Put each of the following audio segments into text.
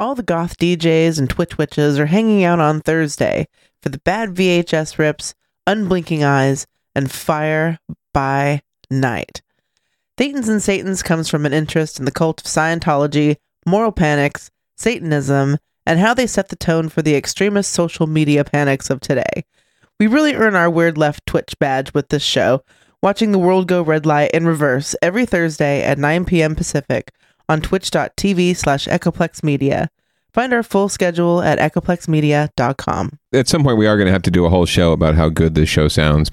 All the goth DJs and Twitch witches are hanging out on Thursday for the bad VHS rips, unblinking eyes, and fire by night. Thetans and Satans comes from an interest in the cult of Scientology, moral panics, Satanism, and how they set the tone for the extremist social media panics of today. We really earn our Weird Left Twitch badge with this show, watching the world go red light in reverse every Thursday at 9 p.m. Pacific on twitch.tv slash echoplex media. Find our full schedule at echoplexmedia.com. At some point, we are going to have to do a whole show about how good this show sounds.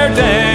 Their day.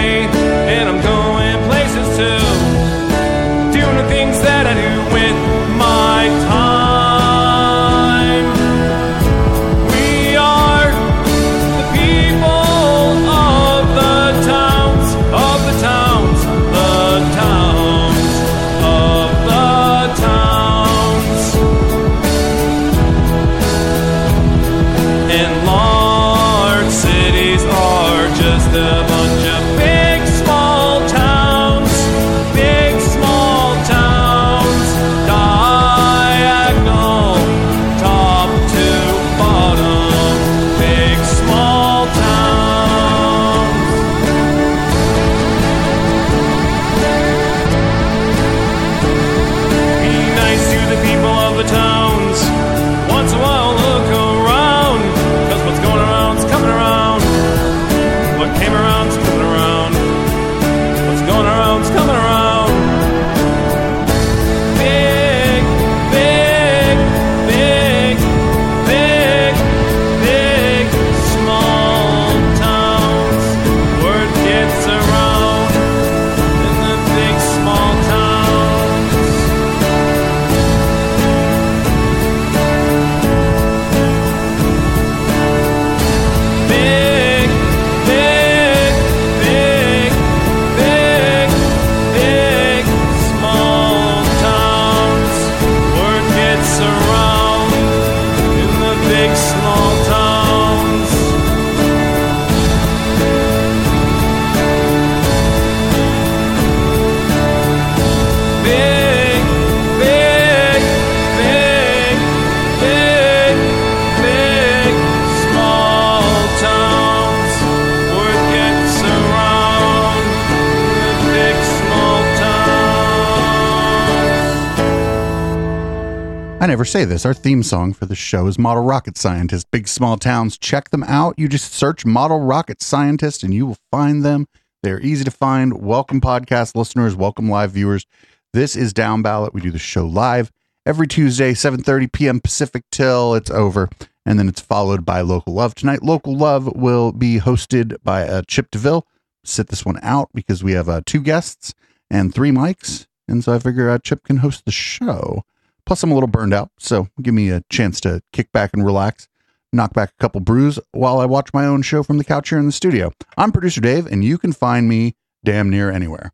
Never say this. Our theme song for the show is Model Rocket Scientist. Big small towns, check them out. You just search Model Rocket Scientist and you will find them. They're easy to find. Welcome podcast listeners, welcome live viewers. This is Down Ballot. We do the show live every Tuesday, 7:30 p.m. Pacific till it's over. And then it's followed by Local Love. Tonight, Local Love will be hosted by uh, Chip DeVille. Sit this one out because we have uh, two guests and three mics. And so I figure uh, Chip can host the show. Plus, I'm a little burned out, so give me a chance to kick back and relax, knock back a couple brews while I watch my own show from the couch here in the studio. I'm producer Dave, and you can find me damn near anywhere.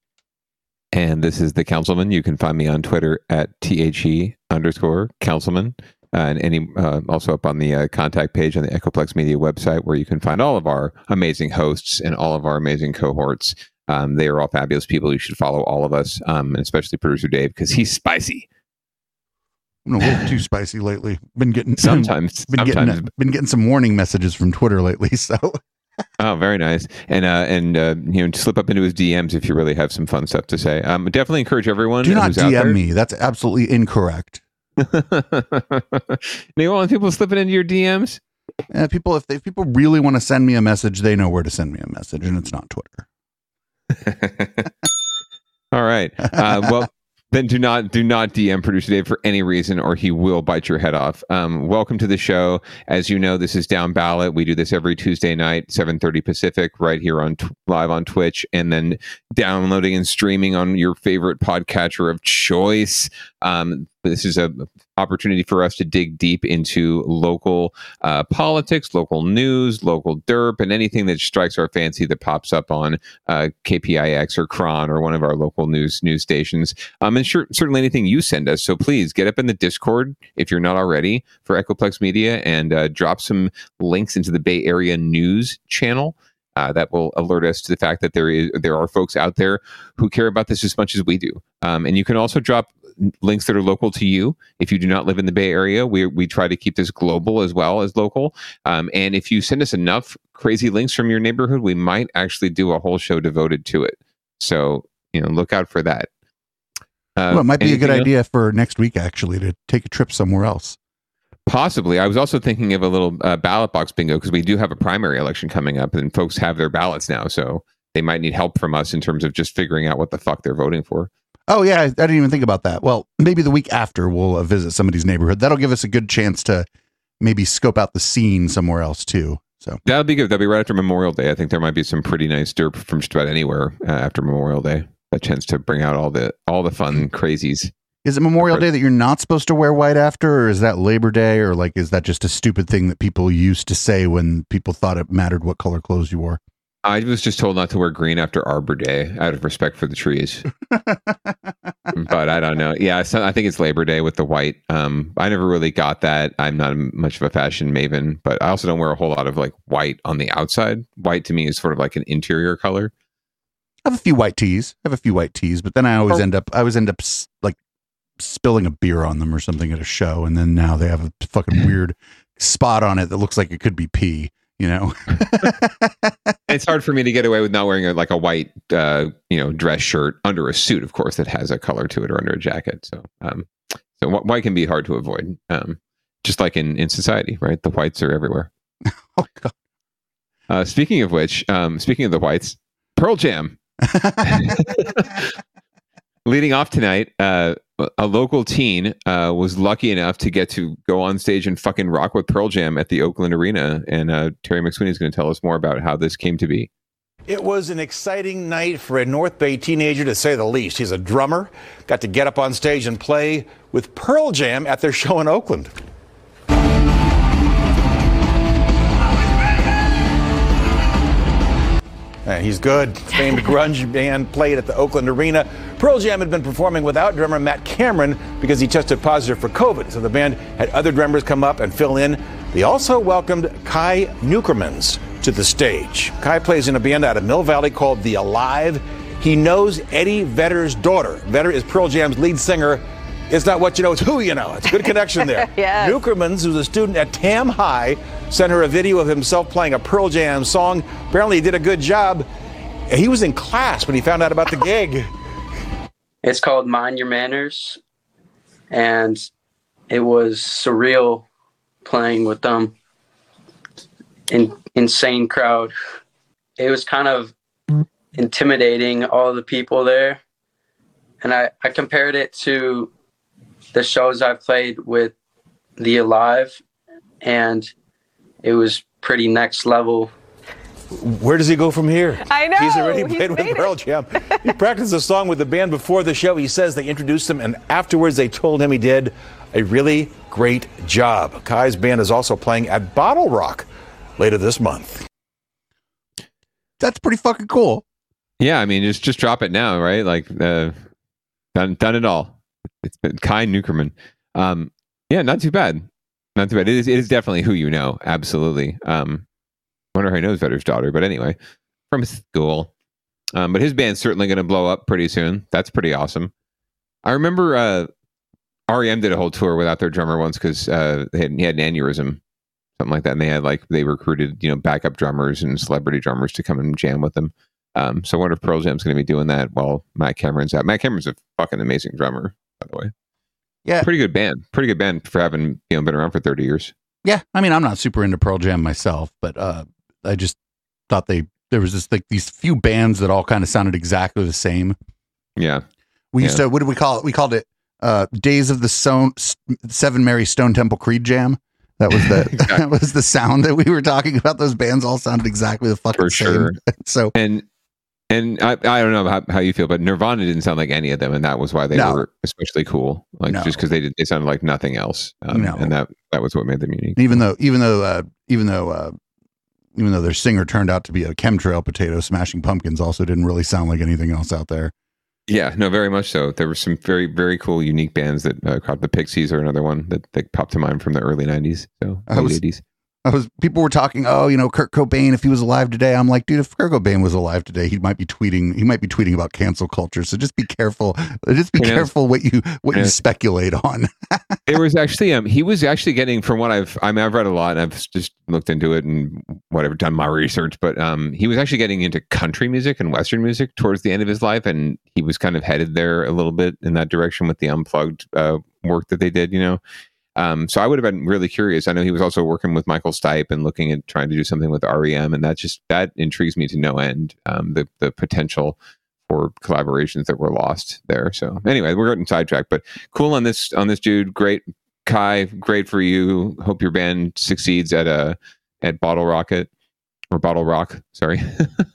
And this is the councilman. You can find me on Twitter at the underscore councilman. Uh, and any uh, also up on the uh, contact page on the Echoplex Media website, where you can find all of our amazing hosts and all of our amazing cohorts. Um, they are all fabulous people. You should follow all of us, um, and especially producer Dave because he's spicy. I'm a little too spicy lately. Been getting Sometimes, been sometimes. getting been getting some warning messages from Twitter lately. So Oh, very nice. And uh, and uh, you know, slip up into his DMs if you really have some fun stuff to say. Um, definitely encourage everyone. do not who's out there- DM me. That's absolutely incorrect. you want people slipping into your DMs? Uh, people, if they if people really want to send me a message, they know where to send me a message, and it's not Twitter. All right. Uh, well, then do not do not DM producer Dave for any reason, or he will bite your head off. Um, welcome to the show. As you know, this is Down Ballot. We do this every Tuesday night, seven thirty Pacific, right here on tw- live on Twitch, and then downloading and streaming on your favorite podcatcher of choice. Um, this is a opportunity for us to dig deep into local uh, politics, local news, local derp, and anything that strikes our fancy that pops up on uh, KPIX or KRON or one of our local news news stations. Um, and sure, certainly anything you send us. So please get up in the Discord if you're not already for Echoplex Media and uh, drop some links into the Bay Area News channel. Uh, that will alert us to the fact that there is there are folks out there who care about this as much as we do. Um, and you can also drop links that are local to you if you do not live in the Bay Area. We we try to keep this global as well as local. Um, and if you send us enough crazy links from your neighborhood, we might actually do a whole show devoted to it. So you know, look out for that. Uh, well, it might be a good else? idea for next week, actually, to take a trip somewhere else. Possibly. I was also thinking of a little uh, ballot box bingo because we do have a primary election coming up and folks have their ballots now. So they might need help from us in terms of just figuring out what the fuck they're voting for. Oh yeah, I, I didn't even think about that. Well, maybe the week after we'll uh, visit somebody's neighborhood. That'll give us a good chance to maybe scope out the scene somewhere else too. So That'll be good. That'll be right after Memorial Day. I think there might be some pretty nice derp from just about anywhere uh, after Memorial Day. A chance to bring out all the all the fun crazies. is it Memorial Day that you're not supposed to wear white after, or is that Labor Day, or like is that just a stupid thing that people used to say when people thought it mattered what color clothes you wore? I was just told not to wear green after Arbor Day out of respect for the trees. but I don't know. Yeah, so I think it's Labor Day with the white. Um, I never really got that. I'm not much of a fashion maven, but I also don't wear a whole lot of like white on the outside. White to me is sort of like an interior color. I have a few white tees. I have a few white tees, but then I always Oh. end up I always end up like spilling a beer on them or something at a show, and then now they have a fucking weird spot on it that looks like it could be pee. You know, it's hard for me to get away with not wearing a, like a white, uh, you know, dress shirt under a suit, of course, that has a color to it or under a jacket. So, um, so wh- white can be hard to avoid. Um, just like in in society, right? The whites are everywhere. oh god, Uh, speaking of which, um, speaking of the whites, Pearl Jam. Leading off tonight, uh, a local teen uh, was lucky enough to get to go on stage and fucking rock with Pearl Jam at the Oakland Arena. And uh, Terry McSweeney is going to tell us more about how this came to be. It was an exciting night for a North Bay teenager, to say the least. He's a drummer, got to get up on stage and play with Pearl Jam at their show in Oakland. And he's good. Famed grunge band played at the Oakland Arena. Pearl Jam had been performing without drummer Matt Cameron because he tested positive for COVID. So the band had other drummers come up and fill in. They also welcomed Kai Neukermans to the stage. Kai plays in a band out of Mill Valley called The Alive. He knows Eddie Vedder's daughter. Vedder is Pearl Jam's lead singer. It's not what you know, it's who you know. It's a good connection there. Yes. Neukermans, who's a student at Tam High, sent her a video of himself playing a Pearl Jam song. Apparently, he did a good job. He was in class when he found out about the gig. It's called Mind Your Manners, and it was surreal playing with them. In, insane crowd. It was kind of intimidating, all the people there. And I, I compared it to the shows I've played with The Alive, and it was pretty next level. Where does he go from here? I know. He's already He's played with made it. Pearl Jam. he practiced a song with the band before the show. He says they introduced him, and afterwards they told him he did a really great job. Kai's band is also playing at Bottle Rock later this month. That's pretty fucking cool. Yeah, I mean, just just drop it now, right? Like, uh, done done it all. It's been Kai Neukerman. Um, yeah, not too bad. Not too bad. It is it is definitely who you know. Absolutely. Um, wonder how he knows Vedder's daughter, but anyway, from school. Um, but his band's certainly going to blow up pretty soon. That's pretty awesome. I remember uh, REM did a whole tour without their drummer once because uh, they had, he had an aneurysm, something like that, and they had like they recruited you know backup drummers and celebrity drummers to come and jam with them. Um, so I wonder if Pearl Jam's going to be doing that while Matt Cameron's out. Matt Cameron's a fucking amazing drummer, by the way. Yeah. pretty good band. Pretty good band for having you know been around for thirty years. Yeah, I mean, I'm not super into Pearl Jam myself, but uh, I just thought they there was just like these few bands that all kind of sounded exactly the same. Yeah, We used Yeah. to what did we call it? We called it uh, Days of the Stone Seven Mary Stone Temple Creed Jam. That was the Exactly. that was the sound that we were talking about. Those bands all sounded exactly the fucking for same. sure. So And and I, I don't know how, how you feel, but Nirvana didn't sound like any of them, and that was why they No. were especially cool. Like No. just because they did, they sounded like nothing else, um, No. and that that was what made them unique. even though even though uh, even though uh, even though their singer turned out to be a chemtrail potato, Smashing Pumpkins also didn't really sound like anything else out there. Yeah, no, very much so. There were some very very cool, unique bands that uh, caught the Pixies are another one that, that popped to mind from the early '90s, so I was- '80s. I was people were talking, oh, you know, Kurt Cobain, if he was alive today, I'm like, dude, if Kurt Cobain was alive today, he might be tweeting, he might be tweeting about cancel culture. So just be careful, just be Yeah. careful what you what you speculate on. There was actually um he was actually getting from what I've I mean I've read a lot and I've just looked into it and whatever done my research, but um he was actually getting into country music and western music towards the end of his life, and he was kind of headed there a little bit in that direction with the unplugged uh, work that they did, you know. Um, so I would have been really curious. I know he was also working with Michael Stipe and looking at trying to do something with REM, and that just that intrigues me to no end. Um, the the potential for collaborations that were lost there. So anyway, we're getting sidetracked, but cool on this on this dude. Great, Kai. Great for you. Hope your band succeeds at a at Bottle Rocket or Bottle Rock. Sorry.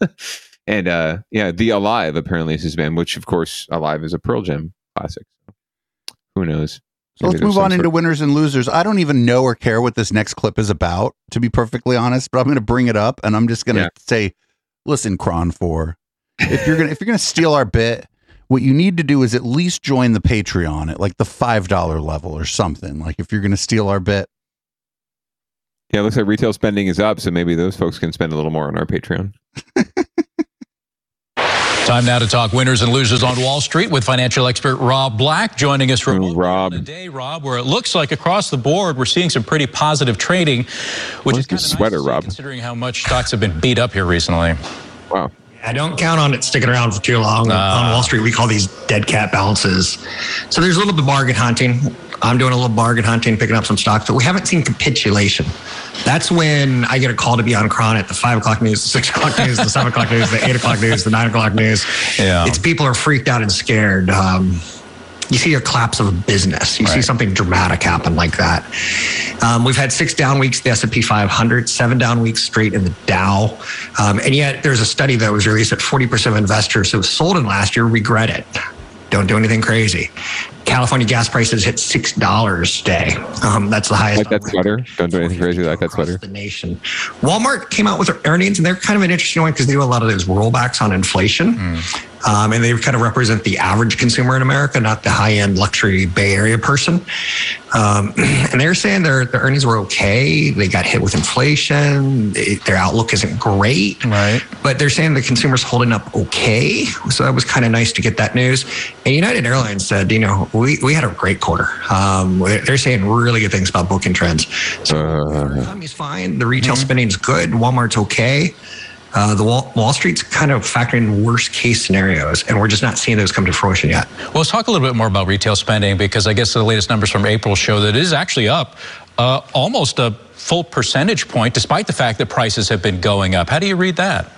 and uh yeah, the Alive apparently is his band, which of course Alive is a Pearl Jam classic. Who knows? So let's move on sort into winners and losers. I don't even know or care what this next clip is about, to be perfectly honest, but I'm going to bring it up and I'm just going to Yeah. say, listen, KRON 4, if you're going to if you're going to steal our bit, what you need to do is at least join the Patreon at like the $5 level or something. Like if you're going to steal our bit, Yeah, it looks like retail spending is up, so maybe those folks can spend a little more on our Patreon. Time now to talk winners and losers on Wall Street with financial expert Rob Black joining us from Rob. a day, Rob, where it looks like across the board we're seeing some pretty positive trading, which Where's is kind of sweater, nice Rob? considering how much stocks have been beat up here recently. Wow. I don't count on it sticking around for too long. Ah. on Wall Street, we call these dead cat bounces. So there's a little bit of bargain hunting. I'm doing a little bargain hunting, picking up some stocks, but we haven't seen capitulation. That's when I get a call to be on KRON at the five o'clock news, the six o'clock news, the seven o'clock news, the eight o'clock news, the nine o'clock news. Yeah. It's people are freaked out and scared. Um, you see a collapse of a business. You see something dramatic happen like that. Um, we've had six down weeks, the S&P 500, seven down weeks straight in the Dow. Um, and yet there's a study that was released that 40% of investors who sold in last year regret it. Don't do anything crazy. California gas prices hit $6 today. Um, that's the highest. Like that sweater. Don't do anything crazy like that sweater. The nation. Walmart came out with their earnings, and they're kind of an interesting one because they do a lot of those rollbacks on inflation. Um, and they kind of represent the average consumer in America, not the high end luxury Bay Area person. Um, and they're saying their, their earnings were okay. They got hit with inflation. They- their outlook isn't great. Right. But they're saying the consumer's holding up okay. So that was kind of nice to get that news. And United Airlines said, you know, we, we had a great quarter. Um, they're they're saying really good things about booking trends. So Uh, the economy's fine. The retail spending's good. Walmart's okay. Uh, the Wall, Wall Street's kind of factoring in worst case scenarios, and we're just not seeing those come to fruition yet. Well, let's talk a little bit more about retail spending because I guess the latest numbers from April show that it is actually up uh, almost a full percentage point, despite the fact that prices have been going up. How do you read that?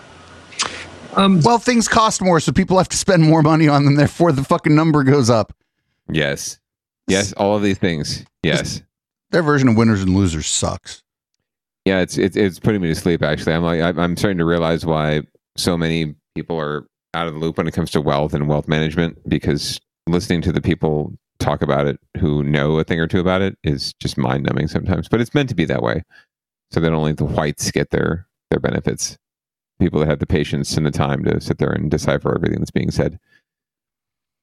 well, things cost more, so people have to spend more money on them. Therefore, the fucking number goes up. yes. Yes, all of these things. Yes. Their version of winners and losers sucks. Yeah, it's it's it's putting me to sleep. Actually, I'm like I'm I'm starting to realize why so many people are out of the loop when it comes to wealth and wealth management because listening to the people talk about it who know a thing or two about it is just mind numbing sometimes. But it's meant to be that way, so that only the whites get their their benefits. People that have the patience and the time to sit there and decipher everything that's being said.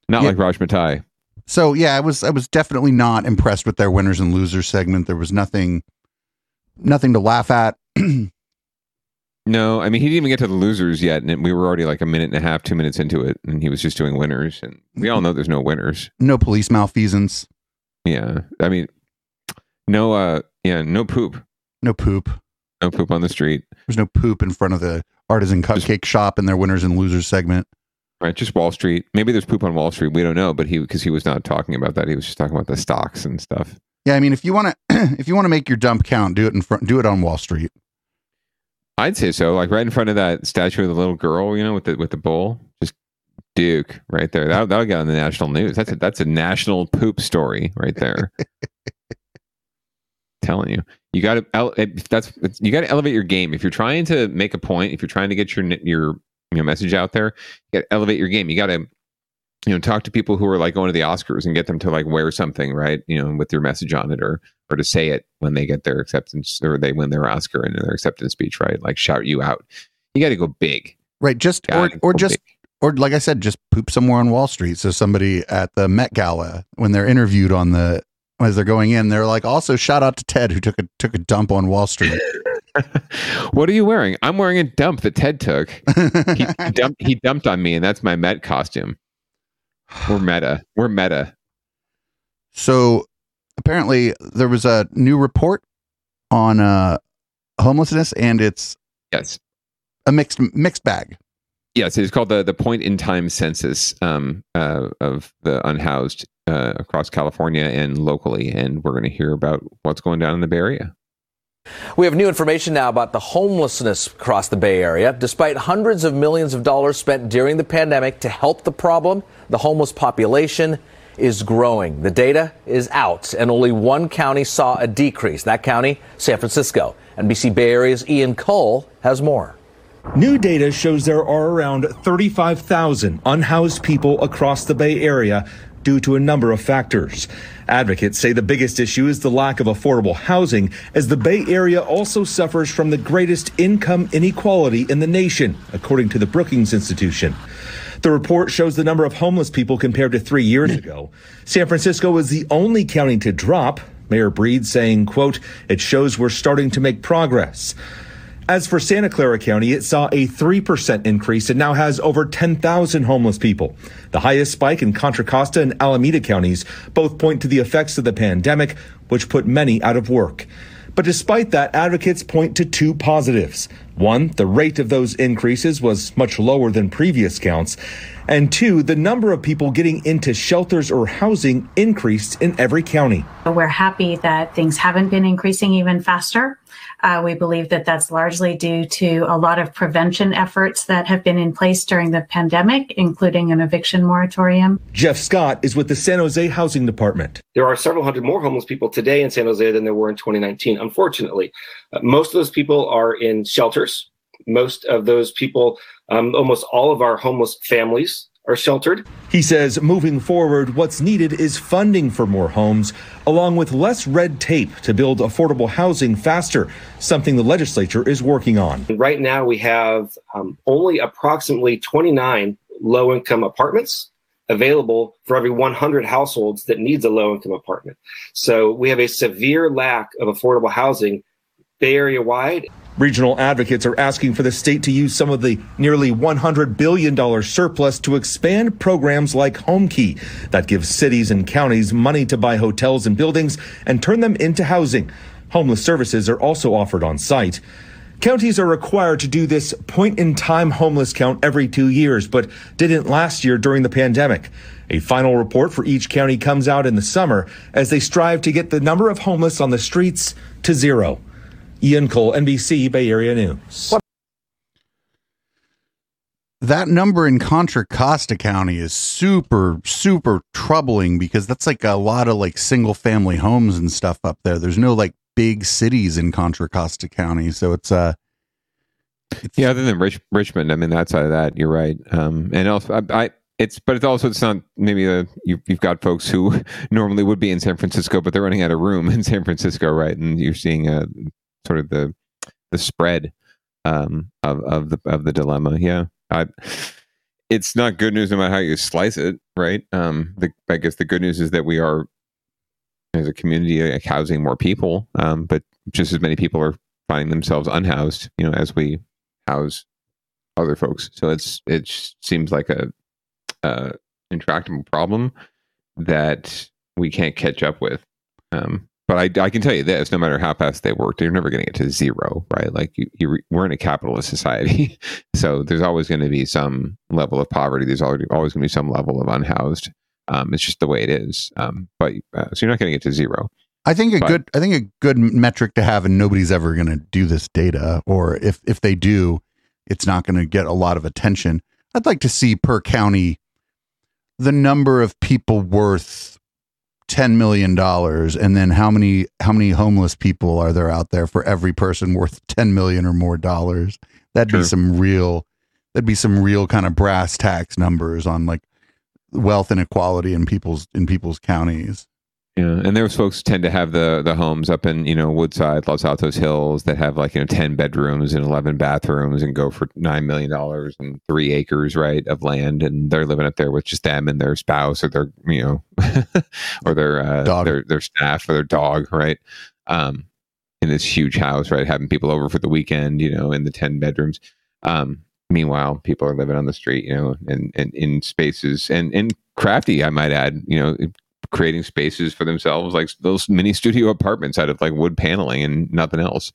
Not Yeah. like Raj Mathai. So yeah, I was I was definitely not impressed with their winners and losers segment. There was nothing nothing to laugh at. No, I mean he didn't even get to the losers yet, and we were already like a minute and a half, two minutes into it, and he was just doing winners, and we all know there's no winners. No police malfeasance, Yeah, I mean, no, uh, yeah, no poop, no poop. no poop on the street, There's no poop in front of the artisan cupcake shop in their winners and losers segment. right? Just Wall Street. Maybe there's poop on Wall Street. We don't know, but he because he was not talking about that. He was just talking about the stocks and stuff. Yeah, I mean, if you want to, if you want to make your dump count, do it in front, do it on Wall Street. I'd say so. Like right in front of that statue of the little girl, you know, with the with the bowl, just Duke right there. That that'll get on the national news. That's a that's a national poop story right there. Telling you, you got to ele- that's you got to elevate your game. If you're trying to make a point, if you're trying to get your your your message out there, you got to elevate your game. You got to you know talk to people who are like going to the Oscars and get them to like wear something right, you know, with your message on it, or or to say it when they get their acceptance or they win their Oscar and their acceptance speech, right? Like shout you out. You got to go big. Right. Just or or just big. or like I said, just poop somewhere on Wall Street. So somebody at the Met Gala, when they're interviewed on the as they're going in, they're like, also shout out to Ted who took a took a dump on Wall Street. what are you wearing? I'm wearing a dump that Ted took. He, he dumped. He dumped on me, and that's my Met costume. We're meta. We're meta. so apparently there was a new report on uh homelessness and it's Yes. a mixed mixed bag. Yes, it's called the the point in time census um, uh, of the unhoused uh, across California and locally, and we're going to hear about what's going down in the Bay Area. We have new information now about the homelessness across the Bay Area. Despite hundreds of millions of dollars spent during the pandemic to help the problem, the homeless population is growing. The data is out, and only one county saw a decrease. That county, San Francisco. NBC Bay Area's Ian Cull has more. New data shows there are around 35,000 unhoused people across the Bay Area due to a number of factors. Advocates say the biggest issue is the lack of affordable housing, as the Bay Area also suffers from the greatest income inequality in the nation, according to the Brookings Institution. The report shows the number of homeless people compared to three years hmm. ago. San Francisco was the only county to drop. Mayor Breed saying, quote, it shows we're starting to make progress. As for Santa Clara County, it saw a 3% increase and now has over 10,000 homeless people. The highest spike in Contra Costa and Alameda counties both point to the effects of the pandemic, which put many out of work. But despite that, advocates point to two positives. One, the rate of those increases was much lower than previous counts. And two, the number of people getting into shelters or housing increased in every county. We're happy that things haven't been increasing even faster. Uh, we believe that that's largely due to a lot of prevention efforts that have been in place during the pandemic, including an eviction moratorium. Jeff Scott is with the San Jose Housing Department. There are several hundred more homeless people today in San Jose than there were in 2019, unfortunately. Uh, most of those people are in shelters. Most of those people, um, almost all of our homeless families are sheltered. He says moving forward, what's needed is funding for more homes, along with less red tape to build affordable housing faster, something the legislature is working on. Right now, we have um, only approximately 29 low income apartments available for every 100 households that needs a low income apartment. So we have a severe lack of affordable housing Bay Area wide. Regional advocates are asking for the state to use some of the nearly $100 billion surplus to expand programs like HomeKey that gives cities and counties money to buy hotels and buildings and turn them into housing. Homeless services are also offered on site. Counties are required to do this point in time homeless count every two years, but didn't last year during the pandemic. A final report for each county comes out in the summer as they strive to get the number of homeless on the streets to zero. Ian Cull, NBC Bay Area News. That number in Contra Costa County is super, super troubling because that's like a lot of like single family homes and stuff up there. There's no like big cities in Contra Costa County. So it's uh yeah, other than Rich, Richmond, I mean, outside of that, you're right. Um, and also, I, I, it's, but it's also, it's not maybe a, you, you've got folks who normally would be in San Francisco, but they're running out of room in San Francisco, right? And you're seeing a sort of the, the spread um, of, of the, of the dilemma. Yeah. I, it's not good news no matter how you slice it, right? Um, the, I guess the good news is that we are, as a community, like, housing more people, um, but just as many people are finding themselves unhoused, you know, as we house other folks. So it's it seems like a, a intractable problem that we can't catch up with. Um, but I, I can tell you this: no matter how fast they work, they're never going to get to zero, right? Like you, you, we're in a capitalist society, so there's always going to be some level of poverty. There's always always going to be some level of unhoused. Um, it's just the way it is. Um, but uh, so you're not going to get to zero. I think a But- good I think a good metric to have, and nobody's ever going to do this data, or if if they do, it's not going to get a lot of attention. I'd like to see per county the number of people worth ten million dollars, and then how many how many homeless people are there out there for every person worth ten million or more dollars? That'd be some real that'd be some real kind of brass tacks numbers on like wealth inequality in people's in people's counties. Yeah, and those folks tend to have the the homes up in you know Woodside, Los Altos Hills that have like you know ten bedrooms and eleven bathrooms and go for nine million dollars and three acres right of land, and they're living up there with just them and their spouse or their you know or their uh, Dog. their their staff or their dog, right? Um, in this huge house, right, having people over for the weekend, you know, in the ten bedrooms. Um, meanwhile, people are living on the street, you know, and and in spaces and and crafty, I might add, you know, creating spaces for themselves, like those mini studio apartments out of like wood paneling and nothing else,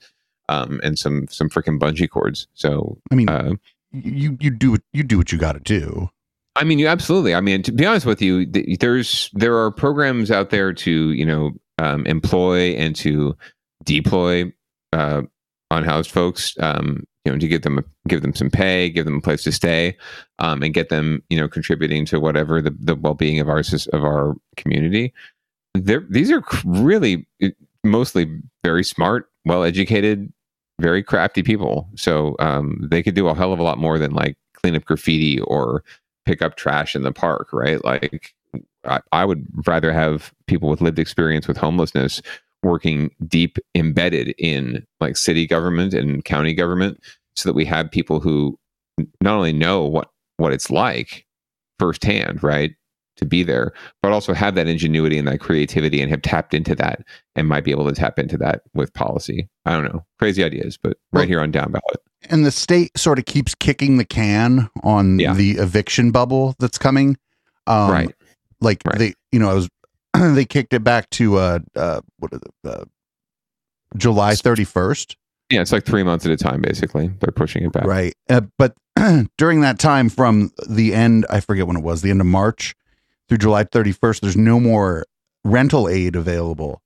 um, and some some freaking bungee cords. So I mean, uh, you you do what you do what you got to do. I mean, you absolutely. I mean, to be honest with you, th- there's there are programs out there to you know um, employ and to deploy uh, unhoused folks. Um, you know, to give them give them some pay, give them a place to stay, um, and get them you know contributing to whatever the, the well being of our of our community. They're, these are really eh, mostly very smart, well educated, very crafty people. So um, they could do a hell of a lot more than like clean up graffiti or pick up trash in the park, right? Like, I, I would rather have people with lived experience with homelessness working deep embedded in like city government and county government so that we have people who not only know what what it's like firsthand right to be there but also have that ingenuity and that creativity and have tapped into that and might be able to tap into that with policy i don't know crazy ideas but right here on down ballot And the state sort of keeps kicking the can on Yeah. the eviction bubble that's coming. Um, Right. Like Right. they, you know, I was they kicked it back to uh, uh what is it, uh, July thirty first. Yeah it's like three months at a time basically they're pushing it back Right. Uh, but during that time from the end, I forget when it was, the end of March through July 31st, there's no more rental aid available.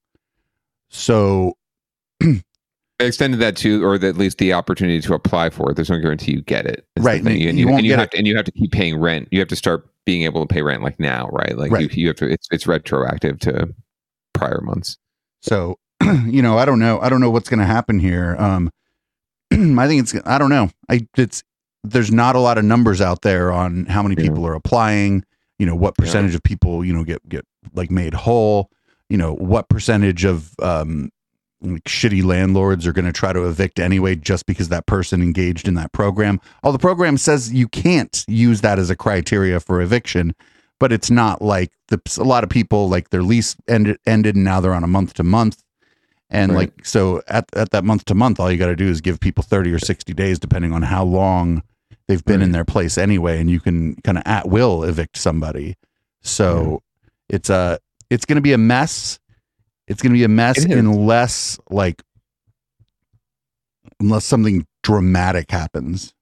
So, They extended that to, or at least the opportunity to apply for it. There's no guarantee you get it. Right, thing. you- And you you, won't and you get have to, and you have to keep paying rent. You have to start being able to pay rent like now, right? Like Right. You, you have to. It's it's retroactive to prior months. so you know, I don't know. I don't know what's going to happen here. Um, I think it's. I don't know. I it's there's not a lot of numbers out there on how many Yeah. people are applying. You know, what Yeah. percentage of people you know get get like made whole. You know, what percentage of um like shitty landlords are going to try to evict anyway just because that person engaged in that program. Oh, the program says you can't use that as a criteria for eviction, but it's not like the a lot of people like their lease ended ended and now they're on a month to month. And Right. like so at at that month to month all you got to do is give people 30 or 60 days depending on how long they've been in their place anyway and you can kind of at will evict somebody. So it's a it's going to be a mess. It's going to be a mess unless like unless something dramatic happens.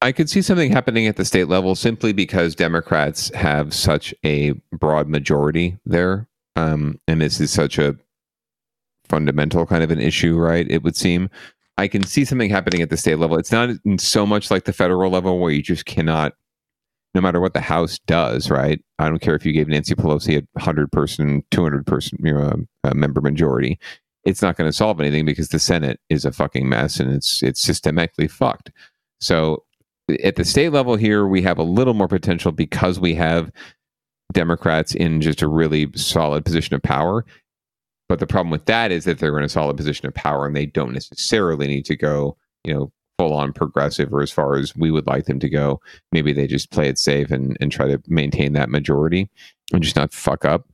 I could see something happening at the state level simply because Democrats have such a broad majority there, um, and this is such a fundamental kind of an issue, right? It would seem. I can see something happening at the state level. It's not so much like the federal level where you just cannot, no matter what the House does, right? I don't care if you gave Nancy Pelosi a hundred person, two hundred person, you know, a member majority. it's not going to solve anything because the Senate is a fucking mess and it's it's systemically fucked. So at the state level here, we have a little more potential because we have Democrats in just a really solid position of power. But the problem with that is that they're in a solid position of power and they don't necessarily need to go, you know, full on progressive or as far as we would like them to go. Maybe they just play it safe and, and try to maintain that majority and just not fuck up.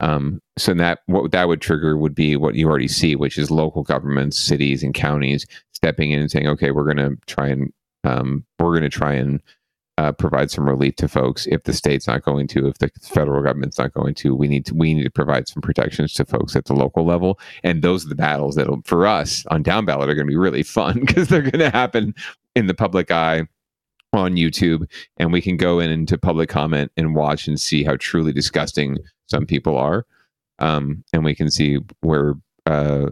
Um, so that what that would trigger would be what you already see, which is local governments, cities, and counties stepping in and saying, "Okay, we're going to try and um, we're going to try and uh, provide some relief to folks if the state's not going to, if the federal government's not going to. We need to we need to provide some protections to folks at the local level, and those are the battles that for us on down ballot are going to be really fun because they're going to happen in the public eye on YouTube, and we can go in into public comment and watch and see how truly disgusting some people are, um, and we can see where uh,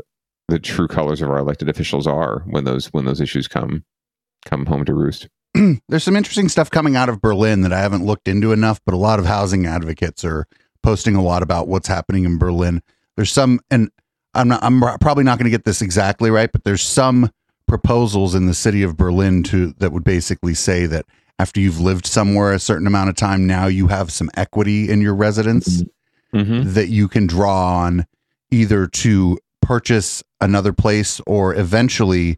the true colors of our elected officials are when those when those issues come come home to roost. There's some interesting stuff coming out of Berlin that I haven't looked into enough, but a lot of housing advocates are posting a lot about what's happening in Berlin. There's some, and I'm not, I'm probably not going to get this exactly right, but there's some proposals in the city of Berlin to that would basically say that after you've lived somewhere a certain amount of time, now you have some equity in your residence Mm-hmm. that you can draw on either to purchase another place or eventually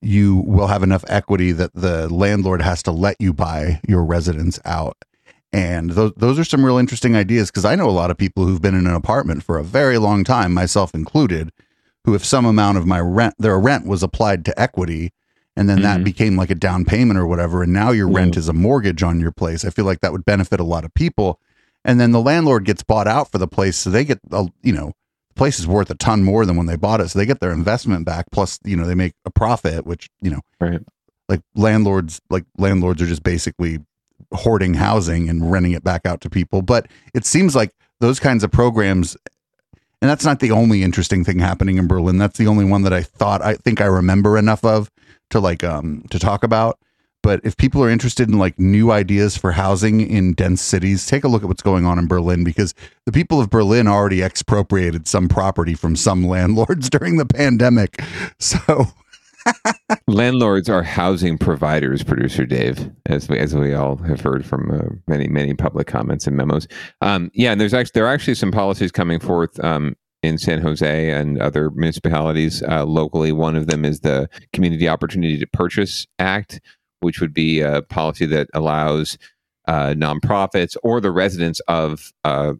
you will have enough equity that the landlord has to let you buy your residence out. And those those are some real interesting ideas because I know a lot of people who've been in an apartment for a very long time, myself included, who if some amount of my rent their rent was applied to equity and then that mm-hmm. became like a down payment or whatever and now your rent is a mortgage on your place. I feel like that would benefit a lot of people. And then the landlord gets bought out for the place so they get a, you know, place is worth a ton more than when they bought it. So they get their investment back plus, you know, they make a profit which, you know, right. like landlords like landlords are just basically hoarding housing and renting it back out to people. But it seems like those kinds of programs, and that's not the only interesting thing happening in Berlin. That's the only one that I thought I think I remember enough of to like um to talk about. But if people are interested in like new ideas for housing in dense cities, take a look at what's going on in Berlin because the people of Berlin already expropriated some property from some landlords during the pandemic. So Landlords are housing providers, producer Dave, as we, as we all have heard from uh, many many public comments and memos. Um, yeah, and there's actually there are actually some policies coming forth um, in San Jose and other municipalities uh, locally. One of them is the Community Opportunity to Purchase Act, which would be a policy that allows uh, nonprofits or the residents of a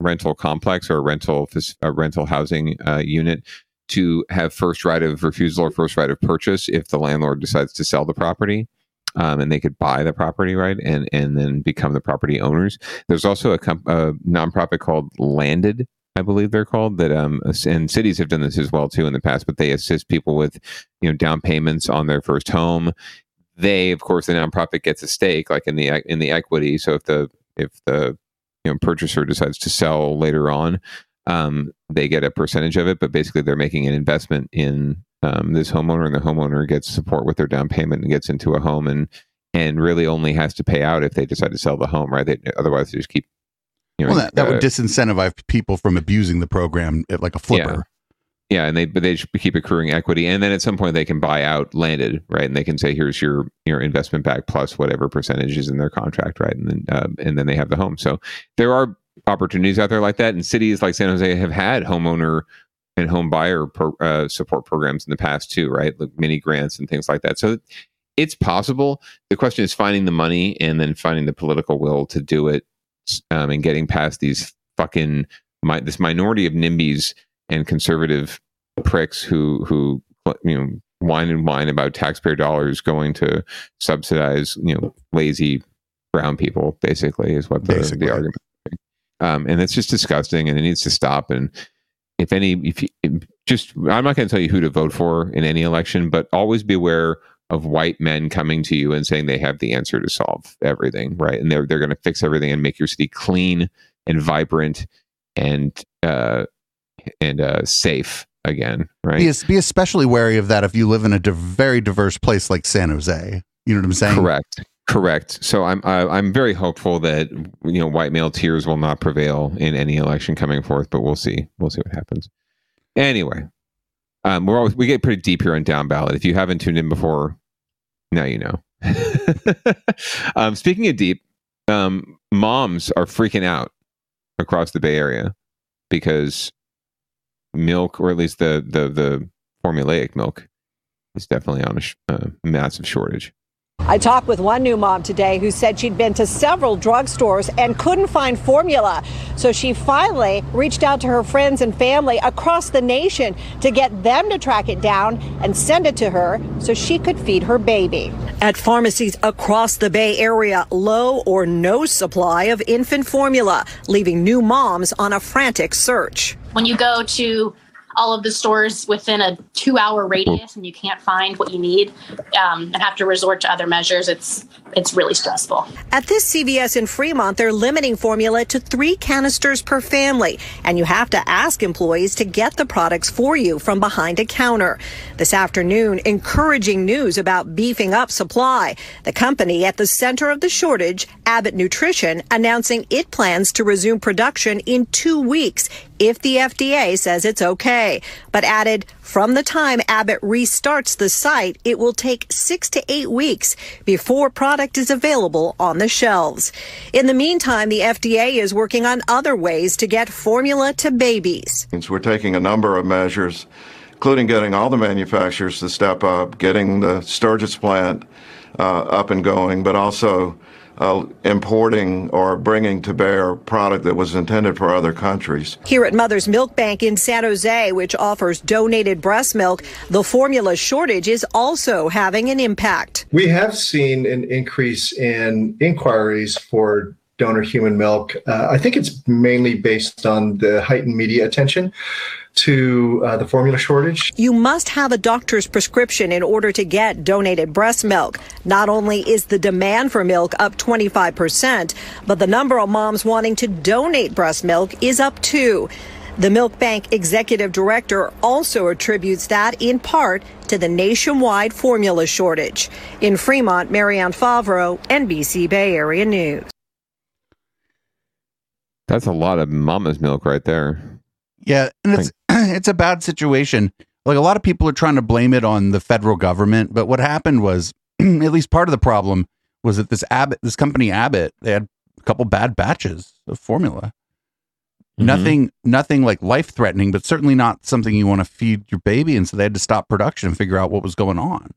rental complex or a rental a rental housing uh, unit to have first right of refusal or first right of purchase if the landlord decides to sell the property. Um, and they could buy the property, right, and and then become the property owners. There's also a, comp- a nonprofit called Landed, I believe they're called that um and cities have done this as well too in the past, but they assist people with you know down payments on their first home. They, of course, the nonprofit gets a stake, like in the in the equity. So if the if the you know purchaser decides to sell later on, um, they get a percentage of it. But basically, they're making an investment in um, this homeowner, and the homeowner gets support with their down payment and gets into a home, and and really only has to pay out if they decide to sell the home, right? They, otherwise, they just keep. You know, well, that, that uh, would disincentivize people from abusing the program at like a flipper. Yeah, and they but they keep accruing equity, and then at some point they can buy out landed, right? And they can say, "Here's your your investment back plus whatever percentage is in their contract, right?" And then uh, and then they have the home. So there are opportunities out there like that, and cities like San Jose have had homeowner and home buyer pro, uh, support programs in the past too, right? Like mini grants and things like that. So it's possible. The question is finding the money and then finding the political will to do it, um, and getting past these fucking my, this minority of NIMBYs and conservative pricks who who you know whine and whine about taxpayer dollars going to subsidize you know lazy brown people basically is what the, Basically. the argument um, and it's just disgusting and it needs to stop. And if any if you, just i'm not going to tell you who to vote for in any election but always be aware of white men coming to you and saying they have the answer to solve everything right? And they're they're going to fix everything and make your city clean and vibrant and uh and uh safe again right Be, be especially wary of that if you live in a div- very diverse place like San Jose. You know what I'm saying? Correct. Correct. So I'm I, I'm very hopeful that you know white male tears will not prevail in any election coming forth, but we'll see. We'll see what happens. Anyway, Um, we're always, we get pretty deep here on Down Ballot. If you haven't tuned in before, now you know. um, speaking of deep, um, moms are freaking out across the Bay Area because milk, or at least the the the formulaic milk, is definitely on a, sh- a massive shortage. I talked with one new mom today who said she'd been to several drugstores and couldn't find formula. So she finally reached out to her friends and family across the nation to get them to track it down and send it to her so she could feed her baby. At pharmacies across the Bay Area, low or no supply of infant formula, leaving new moms on a frantic search. when you go to all of the stores within a two hour radius and you can't find what you need um, and have to resort to other measures it's it's really stressful At this CVS in Fremont, they're limiting formula to three canisters per family, and you have to ask employees to get the products for you from behind a counter. This afternoon, encouraging news about beefing up supply. The company at the center of the shortage, Abbott Nutrition, announcing it plans to resume production in two weeks if the FDA says it's okay, but added from the time Abbott restarts the site, it will take six to eight weeks before product is available on the shelves. In the meantime, the FDA is working on other ways to get formula to babies. we're taking a number of measures, including getting all the manufacturers to step up, getting the Sturgis plant uh, up and going, but also uh, importing or bringing to bear product that was intended for other countries. Here at Mother's Milk Bank in San Jose, which offers donated breast milk, the formula shortage is also having an impact. We have seen an increase in inquiries for donor human milk. Uh, I think it's mainly based on the heightened media attention to uh, the formula shortage. You must have a doctor's prescription in order to get donated breast milk. Not only is the demand for milk up 25%, but the number of moms wanting to donate breast milk is up too. The Milk Bank executive director also attributes that in part to the nationwide formula shortage. In Fremont, Marianne Favro, NBC Bay Area News. That's a lot of mama's milk right there. Yeah, and it's it's a bad situation. Like a lot of people are trying to blame it on the federal government, but what happened was at least part of the problem was that this Abbott, this company Abbott, they had a couple bad batches of formula. Nothing, nothing like life threatening, but certainly not something you want to feed your baby. And so they had to stop production and figure out what was going on.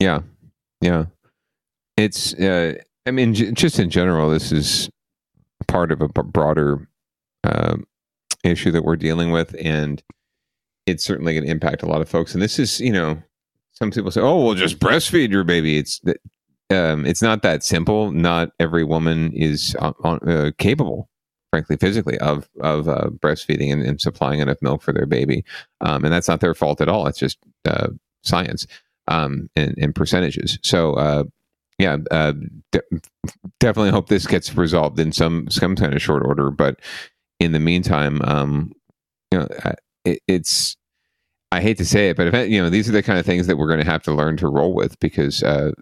Yeah, yeah. It's. Uh, I mean, j- just in general, this is part of a b- broader um issue that we're dealing with, and it's certainly going to impact a lot of folks. And this is, you know, some people say, "Oh, well, just breastfeed your baby." It's. Um, it's not that simple. Not every woman is uh, on- uh, capable, frankly, physically, of of uh, breastfeeding and, and supplying enough milk for their baby, um, and that's not their fault at all. It's just uh, science um, and, and percentages. So, uh, yeah, uh, de- definitely hope this gets resolved in some some kind of short order. But in the meantime, um, you know, it, it's I hate to say it, but if, you know, these are the kind of things that we're going to have to learn to roll with because uh,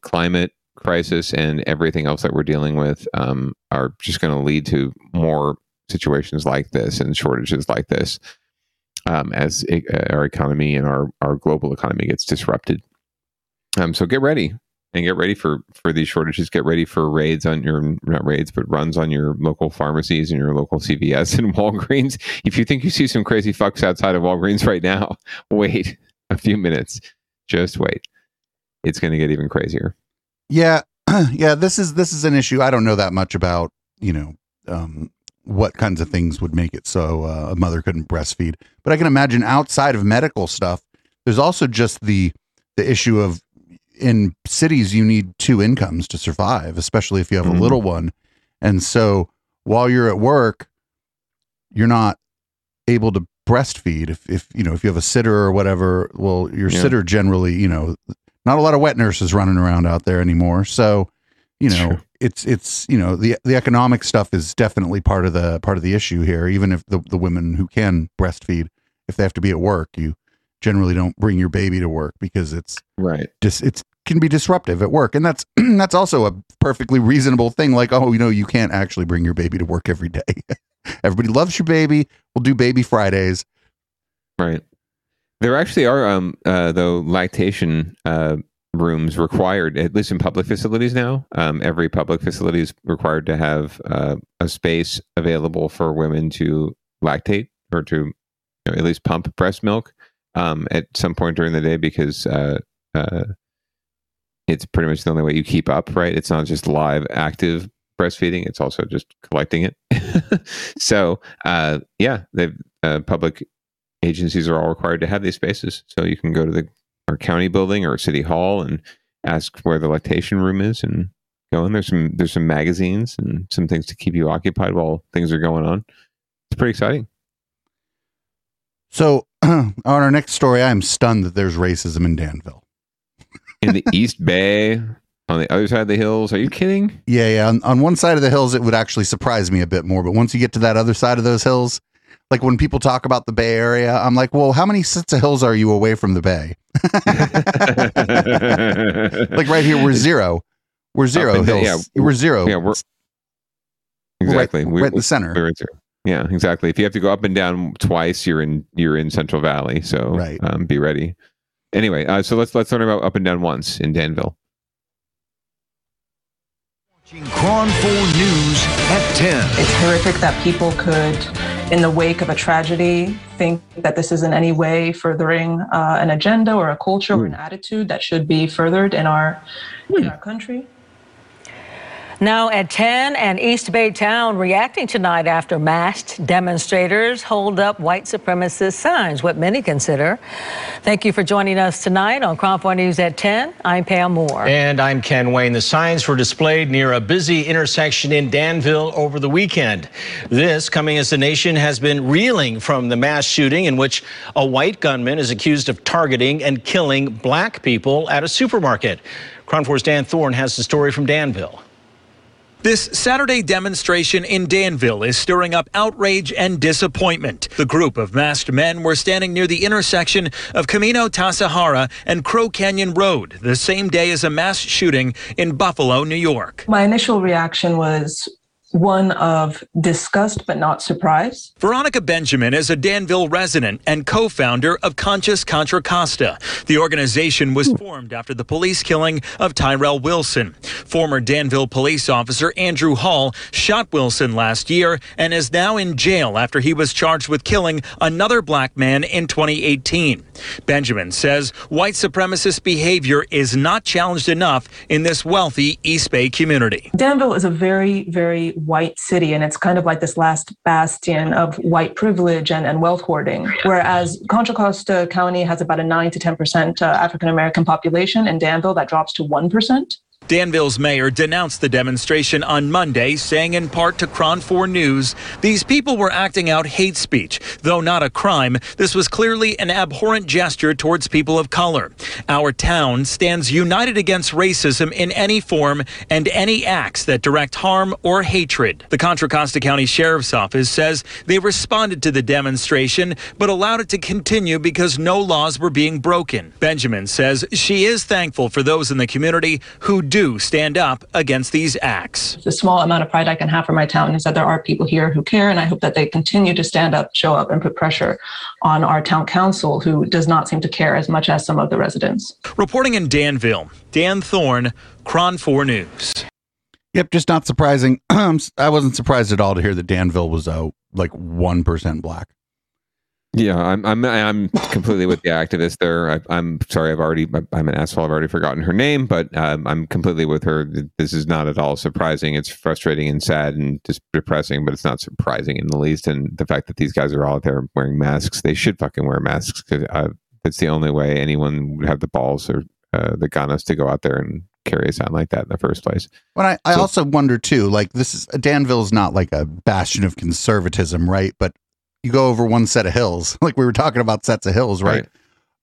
climate crisis and everything else that we're dealing with um, are just going to lead to more situations like this and shortages like this um, as e- our economy and our, our global economy gets disrupted. Um, so get ready and get ready for for these shortages. Get ready for raids on your not raids, but runs on your local pharmacies and your local CVS and Walgreens. If you think you see some crazy fucks outside of Walgreens right now, wait a few minutes. Just wait. It's going to get even crazier. Yeah, yeah. This is this is an issue. I don't know that much about you know um, what kinds of things would make it so uh, a mother couldn't breastfeed, but I can imagine outside of medical stuff, there's also just the the issue of in cities you need two incomes to survive, especially if you have Mhm. a little one, and so while you're at work, you're not able to breastfeed. If, if you know if you have a sitter or whatever well your Yeah. sitter generally you know not a lot of wet nurses running around out there anymore. So you know it's it's you know the the economic stuff is definitely part of the part of the issue here. Even if the, the women who can breastfeed if they have to be at work you generally don't bring your baby to work because it's right. dis, it's can be disruptive at work. And that's that's also a perfectly reasonable thing. Like oh you know you can't actually bring your baby to work every day. Everybody loves your baby. We'll do baby fridays. Right. There actually are, um, uh, though, lactation uh, rooms required, at least in public facilities now. Um, every public facility is required to have uh, a space available for women to lactate or to you know, at least pump breast milk um, at some point during the day because uh, uh, it's pretty much the only way you keep up, right? It's not just live, active breastfeeding; it's also just collecting it. so, uh, yeah, the uh, public agencies are all required to have these spaces. So you can go to the our county building or city hall and ask where the lactation room is and go in. There's some there's some magazines and some things to keep you occupied while things are going on. It's pretty exciting. So, on our next story, I am stunned that there's racism in Danville. In the East Bay, on the other side of the hills. Are you kidding? Yeah, yeah. On, on one side of the hills, it would actually surprise me a bit more. But once you get to that other side of those hills, like when people talk about the Bay Area, I'm like, well, how many sets of hills are you away from the Bay? like right here, we're zero. We're zero hills. yeah. we're zero. Yeah, we're exactly. Right- right in the center. We're at zero. Yeah, exactly. If you have to go up and down twice, you're in you're in Central Valley. So Right. um, be ready. Anyway, uh, so let's let's learn about up and down once in Danville. KRON 4 News at 10. It's horrific that people could, in the wake of a tragedy, think that this is in any way furthering uh, an agenda or a culture or an attitude that should be furthered in our in our country. Now at 10 and East Bay Town reacting tonight after masked demonstrators hold up white supremacist signs, what many consider. Thank you for joining us tonight on KRON 4 News at 10. I'm Pam Moore. And I'm Ken Wayne. The signs were displayed near a busy intersection in Danville over the weekend. This coming as the nation has been reeling from the mass shooting in which a white gunman is accused of targeting and killing black people at a supermarket. KRON 4's Dan Thorne has the story from Danville. This Saturday demonstration in Danville is stirring up outrage and disappointment. The group of masked men were standing near the intersection of Camino Tassajara and Crow Canyon Road the same day as a mass shooting in Buffalo, New York. My initial reaction was one of disgust but not surprise. Veronica Benjamin is a Danville resident and co founder of Conscious Contra Costa. The organization was formed after the police killing of Tyrell Wilson. Former Danville police officer Andrew Hall shot Wilson last year and is now in jail after he was charged with killing another black man in 2018. Benjamin says white supremacist behavior is not challenged enough in this wealthy East Bay community. Danville is a very, very white city, and it's kind of like this last bastion of white privilege and, and wealth hoarding. Whereas Contra Costa County has about a 9 to 10% uh, African American population, and Danville, that drops to 1%. Danville's mayor denounced the demonstration on Monday, saying in part to KRON 4 News, these people were acting out hate speech. Though not a crime, this was clearly an abhorrent gesture towards people of color. Our town stands united against racism in any form and any acts that direct harm or hatred. The Contra Costa County Sheriff's Office says they responded to the demonstration, but allowed it to continue because no laws were being broken. Benjamin says she is thankful for those in the community who do stand up against these acts. The small amount of pride I can have for my town is that there are people here who care, and I hope that they continue to stand up, show up, and put pressure on our town council, who does not seem to care as much as some of the residents. Reporting in Danville, Dan Thorne, KRON 4 News. Yep, just not surprising. I wasn't surprised at all to hear that Danville was uh, like one percent black. Yeah, I'm I'm I'm completely with the activist there. I, I'm sorry, I've already I'm an asshole. I've already forgotten her name, but um, I'm completely with her. This is not at all surprising. It's frustrating and sad and just depressing, but it's not surprising in the least. And the fact that these guys are all out there wearing masks, they should fucking wear masks because uh, it's the only way anyone would have the balls or uh, the gunness to go out there and carry a sign like that in the first place. But I, I So- also wonder too, like this is Danville's not like a bastion of conservatism, right? But you go over one set of hills, like we were talking about sets of hills, right?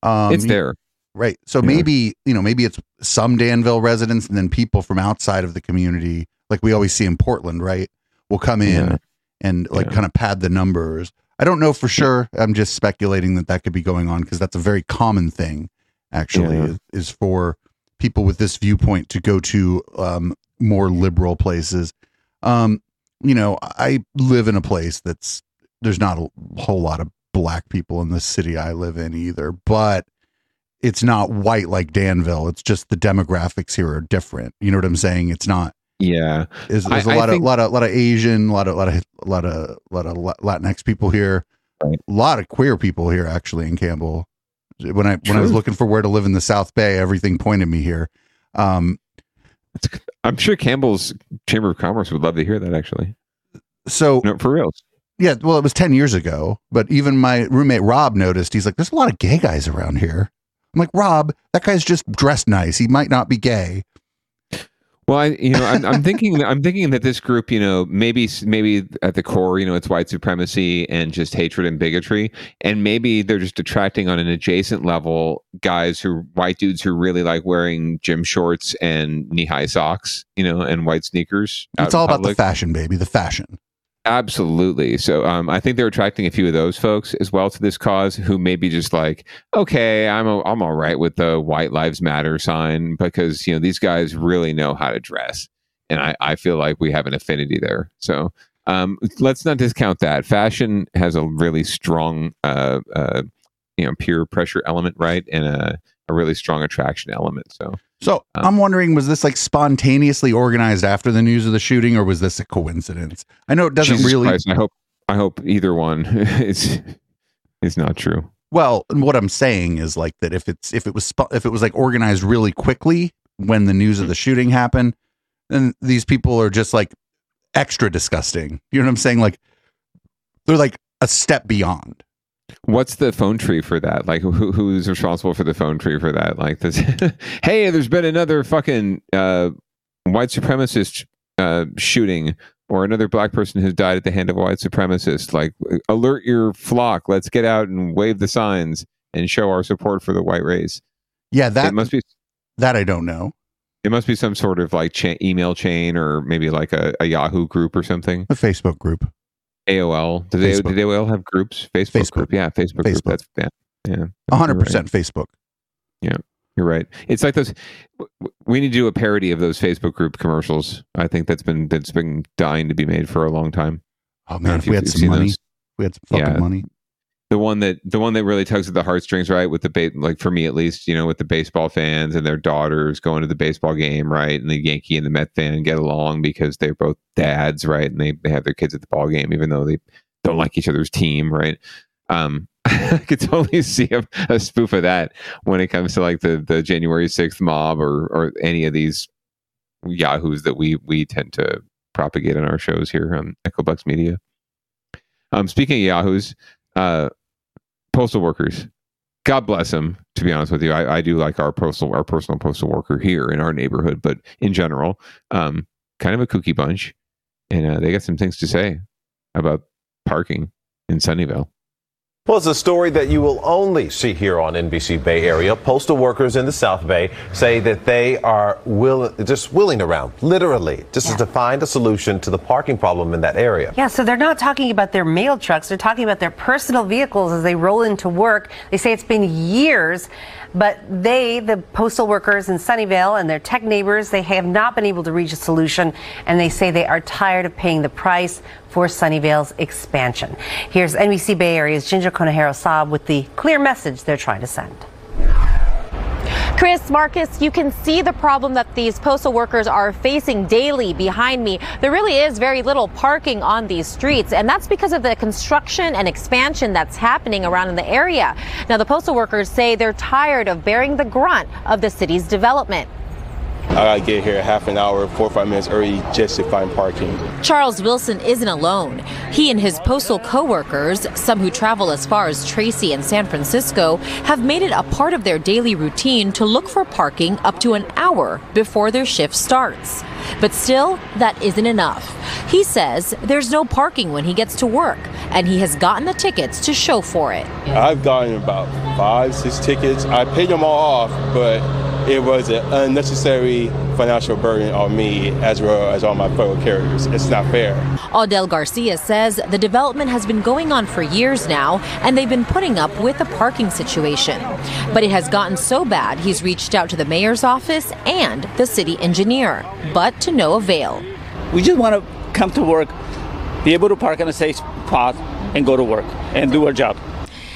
Um, It's there. right? So maybe you know, maybe it's some Danville residents, and then people from outside of the community, like we always see in Portland, right? Will come in Yeah. and like kind of pad the numbers. I don't know for sure. I'm just speculating that that could be going on because that's a very common thing, actually, Yeah. is, is for people with this viewpoint to go to um, more liberal places. Um, you know, I live in a place that's there's not a whole lot of black people in the city I live in either, but it's not white like Danville. It's just the demographics here are different. You know what I'm saying? It's not. Yeah, There's, there's a I- I lot think- of lot of lot of Asian, lot of lot of lot of lot of Latinx people here, a lot of queer people here actually in Campbell. When I when I was looking for where to live in the South Bay, everything pointed me here. Um, I'm sure Campbell's Chamber of Commerce would love to hear that. Actually, so no, for real. Yeah, well, it was 10 years ago, but even my roommate Rob noticed. He's like, there's a lot of gay guys around here. I'm like, Rob, that guy's just dressed nice. He might not be gay. Well, I, you know, I'm, I'm thinking, I'm thinking that this group, you know, maybe, maybe at the core, you know, it's white supremacy and just hatred and bigotry, and maybe they're just attracting on an adjacent level guys who, white dudes who really like wearing gym shorts and knee high socks, you know, and white sneakers. It's all about the fashion, baby, the fashion. Absolutely. So um, I think they're attracting a few of those folks as well to this cause who may be just like, okay, I'm a, I'm all right with the White Lives Matter sign because you know these guys really know how to dress, and I, I feel like we have an affinity there. So um, let's not discount that. Fashion has a really strong uh, uh, you know peer pressure element, right, and a, a really strong attraction element. So So Um, I'm wondering, was this like spontaneously organized after the news of the shooting, or was this a coincidence? I know it doesn't Jesus really. Christ, I hope I hope either one is is not true. Well, what I'm saying is like that if it's if it was if it was like organized really quickly when the news of the shooting happened, then these people are just like extra disgusting. You know what I'm saying? Like they're like a step beyond. What's the phone tree for that? Like, who who's responsible for the phone tree for that? Like, this, hey, there's been another fucking uh, white supremacist uh, shooting, or another black person has died at the hand of a white supremacist. Like, alert your flock. Let's get out and wave the signs and show our support for the white race. Yeah, that it must be that I don't know. It must be some sort of like cha- email chain, or maybe like a, a Yahoo group or something. A Facebook group. AOL. Did they Facebook. they all have groups? Facebook, Facebook. group. Yeah, Facebook, group. Facebook. That's yeah. Yeah. A hundred You're right. percent Facebook. Yeah, you're right. It's like those. We need to do a parody of those Facebook group commercials. I think that's been that's been dying to be made for a long time. Oh I don't know man, if we had some money, those. we had some fucking Yeah. money. The one that the one that really tugs at the heartstrings, right? With the ba- like for me at least, you know, with the baseball fans and their daughters going to the baseball game, right? And the Yankee and the Met fan get along because they're both dads, right? And they, they have their kids at the ball game, even though they don't like each other's team, right? Um, I could totally see a, a spoof of that when it comes to like the the January sixth mob or or any of these yahoos that we we tend to propagate on our shows here on Echo Bucks Media. Um, speaking of yahoos, uh, postal workers. God bless them. To be honest with you, I, I do like our postal, our personal postal worker here in our neighborhood, but in general, um, kind of a kooky bunch, and uh, they got some things to say about parking in Sunnyvale. Well, it's a story that you will only see here on NBC Bay Area. Postal workers in the South Bay say that they are will, just willing around, literally, just to find a solution to the parking problem in that area. Yeah, so they're not talking about their mail trucks. They're talking about their personal vehicles as they roll into work. They say it's been years, but they, the postal workers in Sunnyvale and their tech neighbors, they have not been able to reach a solution. And they say they are tired of paying the price for Sunnyvale's expansion. Here's NBC Bay Area's Ginger Conejero Saab with the clear message they're trying to send. Chris, Marcus, you can see the problem that these postal workers are facing daily behind me. There really is very little parking on these streets, and that's because of the construction and expansion that's happening around in the area. Now, the postal workers say they're tired of bearing the grunt of the city's development. I gotta get here half an hour, four or five minutes early just to find parking. Charles Wilson isn't alone. He and his postal coworkers, some who travel as far as Tracy and San Francisco, have made it a part of their daily routine to look for parking up to an hour before their shift starts. But still, that isn't enough. He says there's no parking when he gets to work, and he has gotten the tickets to show for it. I've gotten about five, six tickets. I paid them all off, but it was an unnecessary financial burden on me as well as all my fellow carriers. It's not fair. Audel Garcia says the development has been going on for years now, and they've been putting up with the parking situation. But it has gotten so bad, he's reached out to the mayor's office and the city engineer, but to no avail. We just want to come to work, be able to park in a safe spot, and go to work and do our job.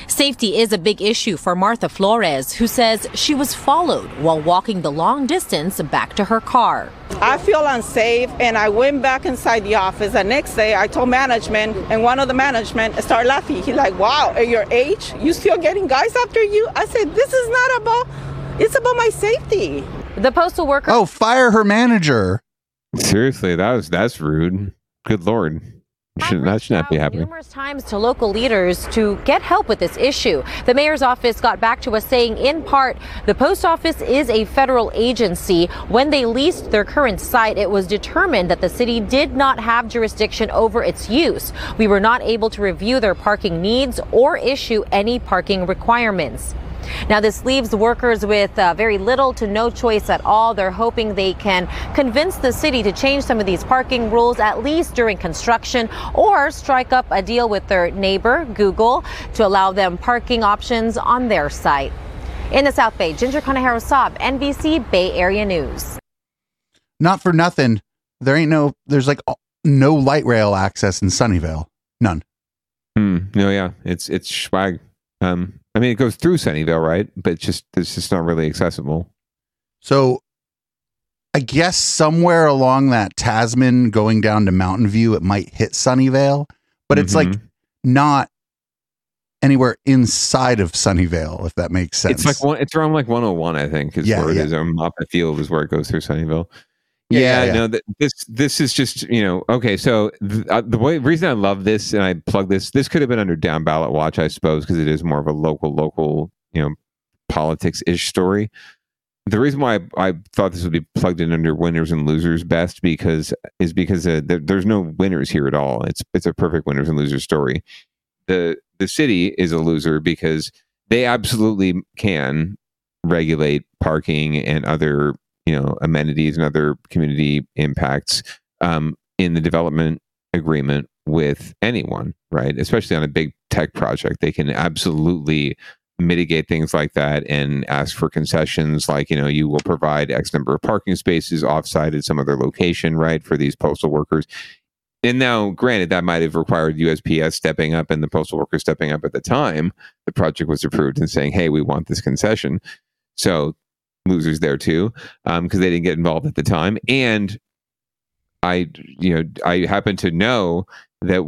Safety is a big issue for Martha Flores, who says she was followed while walking the long distance back to her car. I feel unsafe and I went back inside the office. The next day I told management and one of the management started laughing. He's like, wow, at your age, you still getting guys after you? I said, this is not about, it's about my safety. The postal worker. Oh, fire her manager. Seriously, that was that's rude. Good lord. Should, that should not be happening. numerous times to local leaders to get help with this issue. The mayor's office got back to us saying, in part, the post office is a federal agency. When they leased their current site, it was determined that the city did not have jurisdiction over its use. We were not able to review their parking needs or issue any parking requirements. Now, this leaves workers with uh, very little to no choice at all. They're hoping they can convince the city to change some of these parking rules, at least during construction, or strike up a deal with their neighbor, Google, to allow them parking options on their site. In the South Bay, Ginger Conejero Saab, NBC Bay Area News. Not for nothing. There ain't no. There's like no light rail access in Sunnyvale. None. Hmm. No, yeah, it's it's swag. Um, I mean, it goes through Sunnyvale, right? But it's just it's just not really accessible. So I guess somewhere along that Tasman going down to Mountain View, it might hit Sunnyvale, but it's like Mhm. not anywhere inside of Sunnyvale, if that makes sense. It's like one. It's around like 101, I think, is Yeah, where it yeah. is. Or Moffett Field is where it goes through Sunnyvale. Yeah, Yeah, yeah, no, th- this this is just you know okay. So th- uh, the way reason I love this and I plug this, this could have been under down ballot watch, I suppose, because it is more of a local local you know politics ish story. The reason why I, I thought this would be plugged in under winners and losers best because is because uh, there, there's no winners here at all. It's it's a perfect winners and losers story. The the city is a loser because they absolutely can regulate parking and other you know amenities and other community impacts um, in the development agreement with anyone right? Especially on a big tech project they can absolutely mitigate things like that and ask for concessions like you know you will provide x number of parking spaces offsite at some other location right for these postal workers. And now granted that might have required usps stepping up and the postal workers stepping up at the time the project was approved and saying hey we want this concession. So losers there too because they didn't get involved at the time. And i you know i happen to know that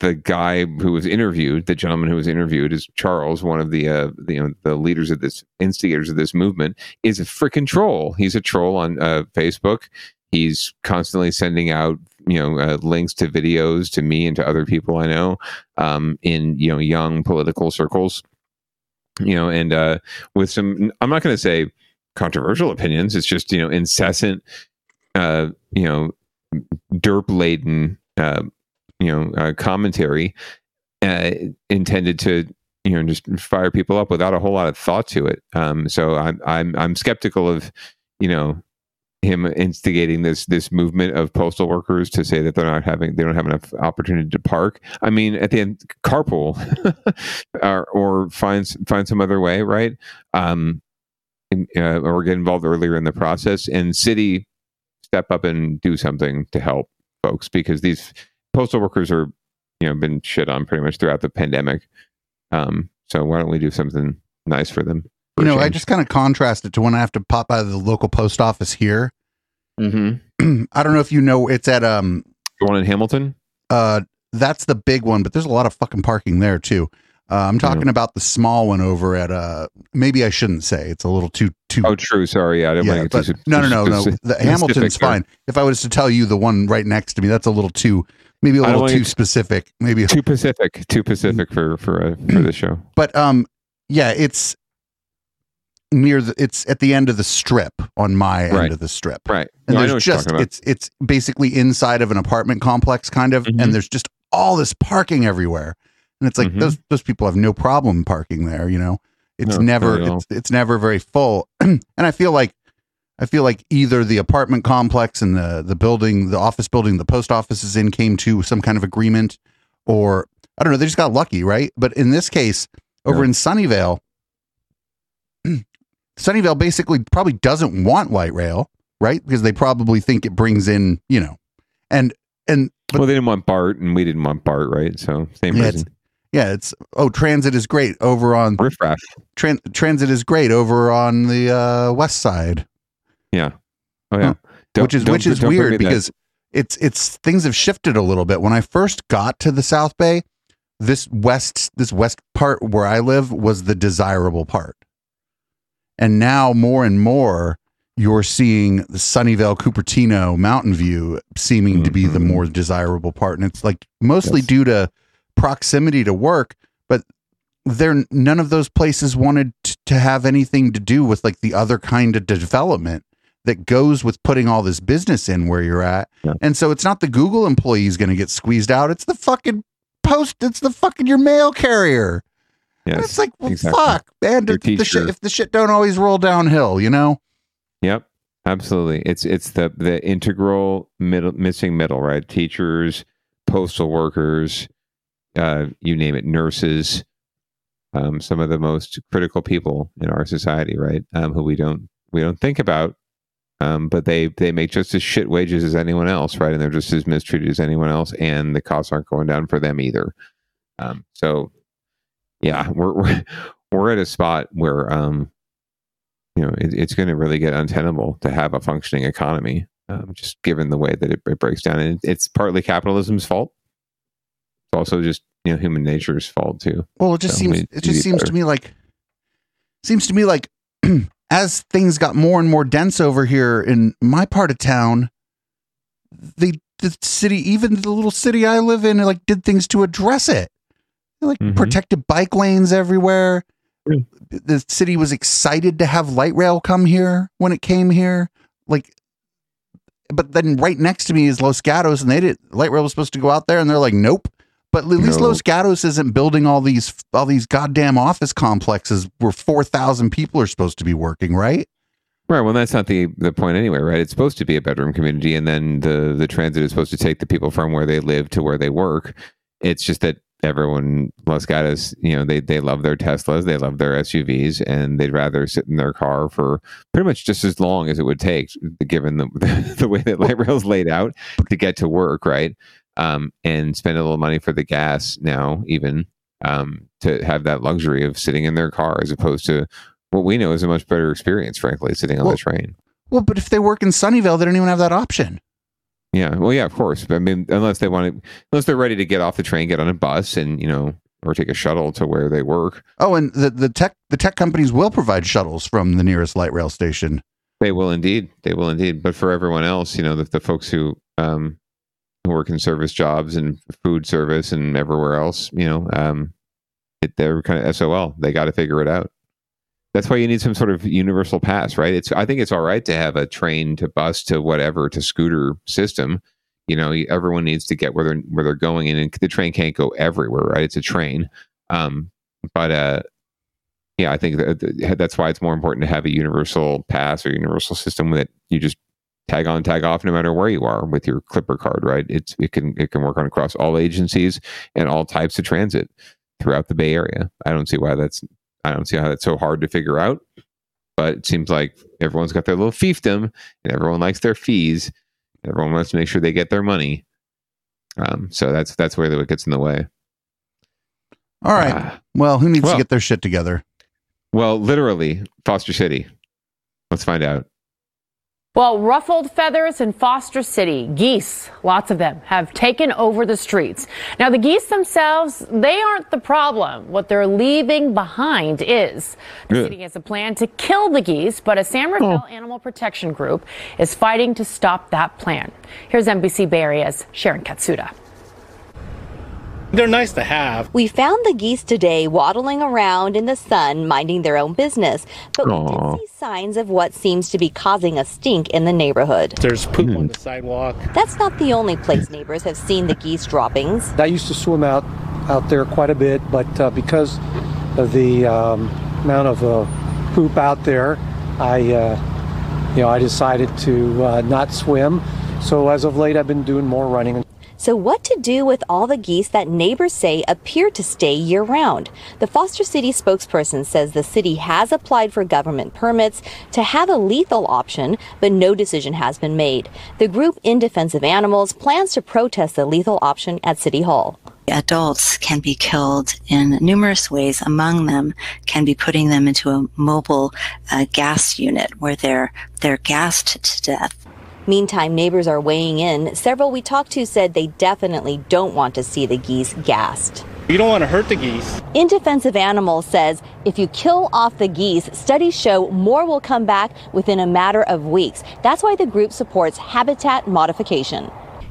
the guy who was interviewed the gentleman who was interviewed is charles one of the uh the, you know the leaders of this instigators of this movement is a freaking troll. He's a troll on uh, facebook. He's constantly sending out you know uh, links to videos to me and to other people i know um in you know young political circles you know and uh with some i'm not going to say controversial opinions it's just you know incessant uh you know derp laden uh you know uh, commentary uh intended to you know just fire people up without a whole lot of thought to it um so i'm i'm i'm skeptical of you know him instigating this this movement of postal workers to say that they're not having they don't have enough opportunity to park. I mean, at the end, carpool or, or find find some other way, right? Um, and, uh, or get involved earlier in the process, and city step up and do something to help folks because these postal workers are you know been shit on pretty much throughout the pandemic. Um, so why don't we do something nice for them? you know, I just kind of contrast it to when I have to pop by the local post office here. Mm-hmm. I don't know if you know, it's at um the one in Hamilton. Uh, that's the big one, but there's a lot of fucking parking there too. Uh, I'm talking about the small one over at uh. Maybe I shouldn't say it's a little too too. Oh, true. Sorry, Yeah, I didn't Yeah, want to get too, no, no, no, no. The Hamilton's there. fine. If I was to tell you the one right next to me, that's a little too, maybe a little too specific. Maybe too Pacific, too Pacific for for uh, for the show. but um yeah it's near the it's at the end of the strip on my end of the strip Right. and No, there's just it's it's basically inside of an apartment complex kind of Mm-hmm. and there's just all this parking everywhere and it's like Mhm. those those people have no problem parking there you know it's No, never not at all. it's, it's never very full and i feel like i feel like either the apartment complex and the the building the office building the post office is in came to some kind of agreement or i don't know they just got lucky right but in this case over in sunnyvale sunnyvale basically probably doesn't want light rail right because they probably think it brings in you know and and well, they didn't want BART, and we didn't want BART, right? So same Yeah, reason. Yeah, it's oh, transit is great over on riffraff. Tran- transit is great over on the uh, west side. Yeah. Oh yeah. Don't- which is which is weird me that. because it's it's things have shifted a little bit. When I first got to the South Bay, this west this west part where I live was the desirable part. And now more and more you're seeing the Sunnyvale, Cupertino, Mountain View seeming to be the more desirable part. And it's like mostly due to proximity to work, but there none of those places wanted t- to have anything to do with like the other kind of development that goes with putting all this business in where you're at. And so it's not the Google employees going to get squeezed out. It's the fucking post. It's the fucking your mail carrier. And Yes, it's like, well, exactly. fuck, man. The, the shit, if the shit don't always roll downhill, you know? Yep, absolutely. It's it's the the integral middle missing middle, right? Teachers, postal workers, uh, you name it, nurses, um, some of the most critical people in our society, right? Um, who we don't we don't think about, um, but they they make just as shit wages as anyone else, right? And they're just as mistreated as anyone else, and the costs aren't going down for them either. Um, so, yeah, we're we're we're at a spot where um, you know, it, it's going to really get untenable to have a functioning economy, um, just given the way that it, it breaks down. And it's partly capitalism's fault. It's also just you know human nature's fault too. Well, it just So seems it just seems to me like seems to me like as things got more and more dense over here in my part of town, the the city, even the little city I live in, like did things to address it. Like Mm-hmm. protected bike lanes everywhere. The city was excited to have light rail come here when it came here. Like but then right next to me is Los Gatos, and they did light rail was supposed to go out there, and they're like, nope. But at least No. Los Gatos isn't building all these all these goddamn office complexes where four thousand people are supposed to be working, right? Right. Well, that's not the the point anyway, right? It's supposed to be a bedroom community, and then the the transit is supposed to take the people from where they live to where they work. It's just that everyone Los Gatos, you know, they they love their Teslas, they love their SUVs, and they'd rather sit in their car for pretty much just as long as it would take, given the the way that light rail's laid out to get to work, right? Um, and spend a little money for the gas now, even um, to have that luxury of sitting in their car as opposed to what we know is a much better experience, frankly, sitting on Well- the train. Well, but if they work in Sunnyvale, they don't even have that option. Yeah, well, yeah, of course. But I mean, unless they want to, unless they're ready to get off the train, get on a bus, and you know, or take a shuttle to where they work, Oh, and the, the tech the tech companies will provide shuttles from the nearest light rail station. they will indeed. They will indeed. But for everyone else, you know, the, the folks who um who work in service jobs and food service and everywhere else, you know, um, it, they're kind of SOL. They got to figure it out. That's why you need some sort of universal pass, right? It's I think it's all right to have a train to bus to whatever to scooter system. You know, everyone needs to get where they're where they're going, and the train can't go everywhere, right? It's a train, um, but uh, yeah, I think that, that- that's why it's more important to have a universal pass or universal system that you just tag on, tag off, no matter where you are with your Clipper card, right? It's it can it can work on across all agencies and all types of transit throughout the Bay Area. I don't see why that's I don't see how that's so hard to figure out. But it seems like everyone's got their little fiefdom and everyone likes their fees. Everyone wants to make sure they get their money. Um, so that's that's where it gets in the way. All right. well, who needs well- to get their shit together? Well, literally, Foster City. Let's find out. Well, ruffled feathers in Foster City, geese, lots of them, have taken over the streets. Now, the geese themselves, they aren't the problem. What they're leaving behind is. The Good. city has a plan to kill the geese, but a San Rafael oh. Animal Protection Group is fighting to stop that plan. Here's NBC Bay Area's Sharon Katsuda. They're nice to have. We found the geese today waddling around in the sun, minding their own business, but we Aw. did see signs of what seems to be causing a stink in the neighborhood. There's poop on the sidewalk. That's not the only place neighbors have seen the geese droppings. I used to swim out out there quite a bit, but uh, because of the um, amount of uh, poop out there, I uh, you know I decided to uh, not swim. So as of late, I've been doing more running. So, what to do with all the geese that neighbors say appear to stay year round? The Foster City spokesperson says the city has applied for government permits to have a lethal option, but no decision has been made. The group In Defense of Animals plans to protest the lethal option at City Hall. Adults can be killed in numerous ways. Among them can be putting them into a mobile uh, gas unit where they're they're gassed to death. Meantime, neighbors are weighing in. Several we talked to said they definitely don't want to see the geese gassed. You don't want to hurt the geese. In Defense of Animals says if you kill off the geese, studies show more will come back within a matter of weeks. That's why the group supports habitat modification.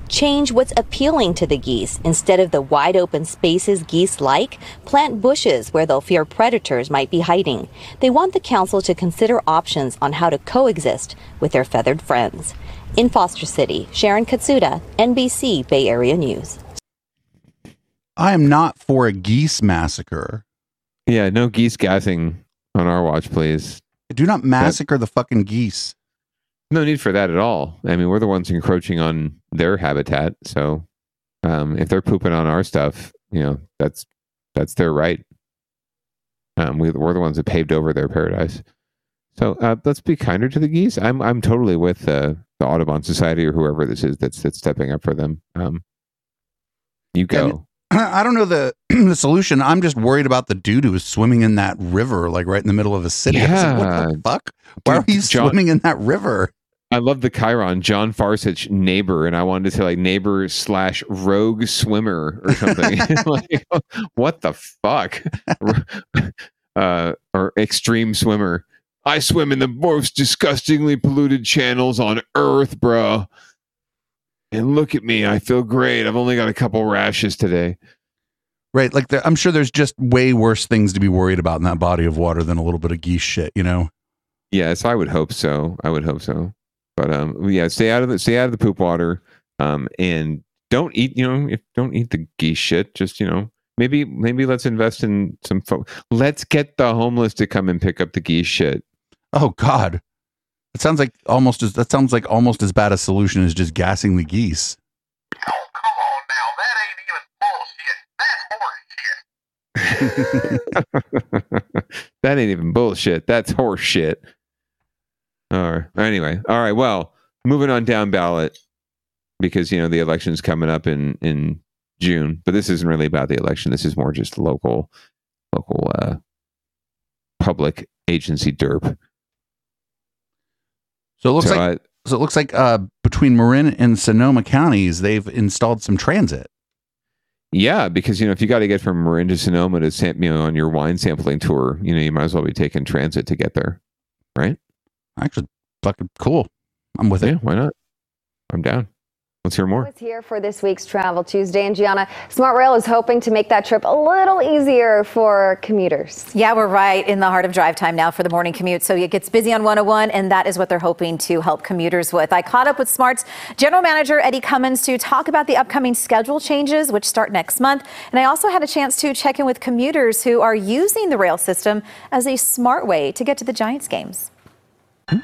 Change what's appealing to the geese. Instead of the wide open spaces geese like, plant bushes where they'll fear predators might be hiding. They want the council to consider options on how to coexist with their feathered friends. In Foster City, Sharon Katsuda, NBC Bay Area News. I am not for a geese massacre. Yeah, no geese gassing on our watch, please. Do not massacre the fucking geese. No need for that at all. I mean, we're the ones encroaching on their habitat, so um, if they're pooping on our stuff, you know, that's that's their right. Um, we, we're the ones that paved over their paradise. So uh, let's be kinder to the geese. I'm I'm totally with uh, the Audubon Society or whoever this is that's that's stepping up for them. Um, you go. I don't know the the solution. I'm just worried about the dude who was swimming in that river, like right in the middle of a city. Was like, what the fuck? Why are you John- swimming in that river? I love the Chiron, John Farsich neighbor, and I wanted to say like neighbor slash rogue swimmer or something. like, what the fuck? uh, or extreme swimmer. I swim in the most disgustingly polluted channels on Earth, bro. And look at me, I feel great. I've only got a couple rashes today. Right, like there, I'm sure there's just way worse things to be worried about in that body of water than a little bit of geese shit. You know? Yes, I would hope so. I would hope so. But um, yeah, stay out of the stay out of the poop water. Um, and don't eat. You know, if don't eat the geese shit. Just you know, maybe maybe let's invest in some. Fo- let's get the homeless to come and pick up the geese shit. Oh God, it sounds like almost as that sounds like almost as bad a solution as just gassing the geese. Oh, come on now, that ain't even bullshit. That's horse That ain't even bullshit. That's horse shit. All right. Anyway, all right. Well, moving on down ballot because you know the election's coming up in in June, but this isn't really about the election. This is more just local, local, uh, public agency derp. So it looks So like so it looks like uh, between Marin and Sonoma counties, they've installed some transit. Yeah, because you know if you got to get from Marin to Sonoma to sam- you know on your wine sampling tour, you know you might as well be taking transit to get there, right? Actually, fucking cool. I'm with yeah, it. Why not? I'm down. Let's hear more. It's here for this week's Travel Tuesday. And Gianna, Smart Rail is hoping to make that trip a little easier for commuters. Yeah, we're right in the heart of drive time now for the morning commute. So it gets busy on 101, and that is what they're hoping to help commuters with. I caught up with Smart's general manager, Eddie Cummins, to talk about the upcoming schedule changes, which start next month. And I also had a chance to check in with commuters who are using the rail system as a smart way to get to the Giants games. Tell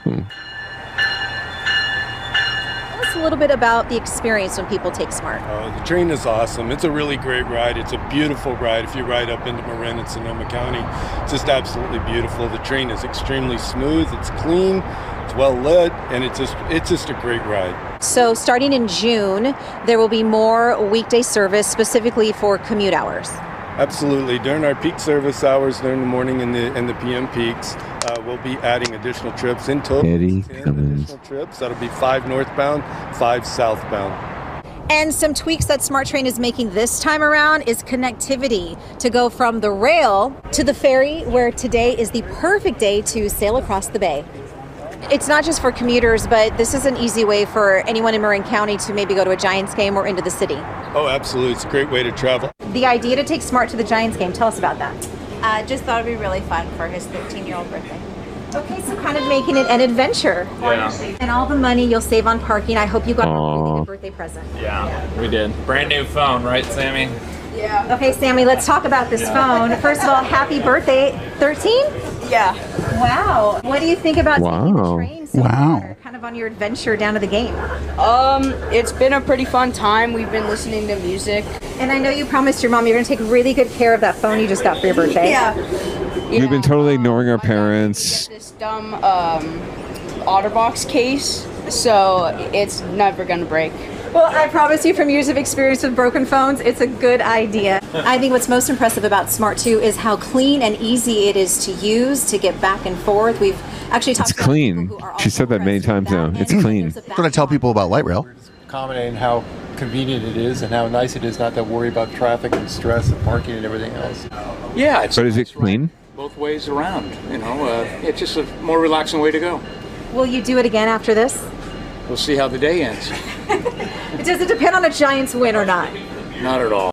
us a little bit about the experience when people take Smart. Uh, the train is awesome. It's a really great ride. It's a beautiful ride. If you ride up into Marin and Sonoma County, it's just absolutely beautiful. The train is extremely smooth. It's clean. It's well lit, and it's just it's just a great ride. So starting in June, there will be more weekday service specifically for commute hours. Absolutely. During our peak service hours, during the morning and the and the PM peaks, uh, we'll be adding additional trips in total. Eddie 10 Cummins. additional trips. That'll be five northbound, five southbound. And some tweaks that Smart Train is making this time around is connectivity to go from the rail to the ferry, where today is the perfect day to sail across the bay. It's not just for commuters, but this is an easy way for anyone in Marin County to maybe go to a Giants game or into the city. Oh, absolutely. It's a great way to travel. The idea to take Smart to the Giants game, tell us about that. Uh, just thought it'd be really fun for his 13 year old birthday. Okay, so kind of making it an adventure. Yeah. And all the money you'll save on parking, I hope you got a really Aw. good birthday present. Yeah, we did. Brand new phone, right, Sammy? Yeah. Okay, Sammy, let's talk about this Yeah. phone. First of all, happy birthday. 13? Yeah. Wow. What do you think about taking the Wow. train so Wow. far, kind of on your adventure down to the game? Um, it's been a pretty fun time. We've been listening to music. And I know you promised your mom you're going to take really good care of that phone you just got for your birthday. Yeah. We've been totally ignoring our parents. This dumb um, OtterBox case, so it's never gonna break. Well, I promise you from years of experience with broken phones, it's a good idea. I think what's most impressive about Smart 2 is how clean and easy it is to use to get back and forth. We've actually talked It's clean. She said that many times now. It's clean. That's what I tell people about light rail. commenting how convenient it is and how nice it is not to worry about traffic and stress and parking and everything else. Yeah, it's But is it clean? both ways around. You know, uh, it's just a more relaxing way to go. Will you do it again after this? We'll see how the day ends. Does it depend on a Giants win or not? Not at all.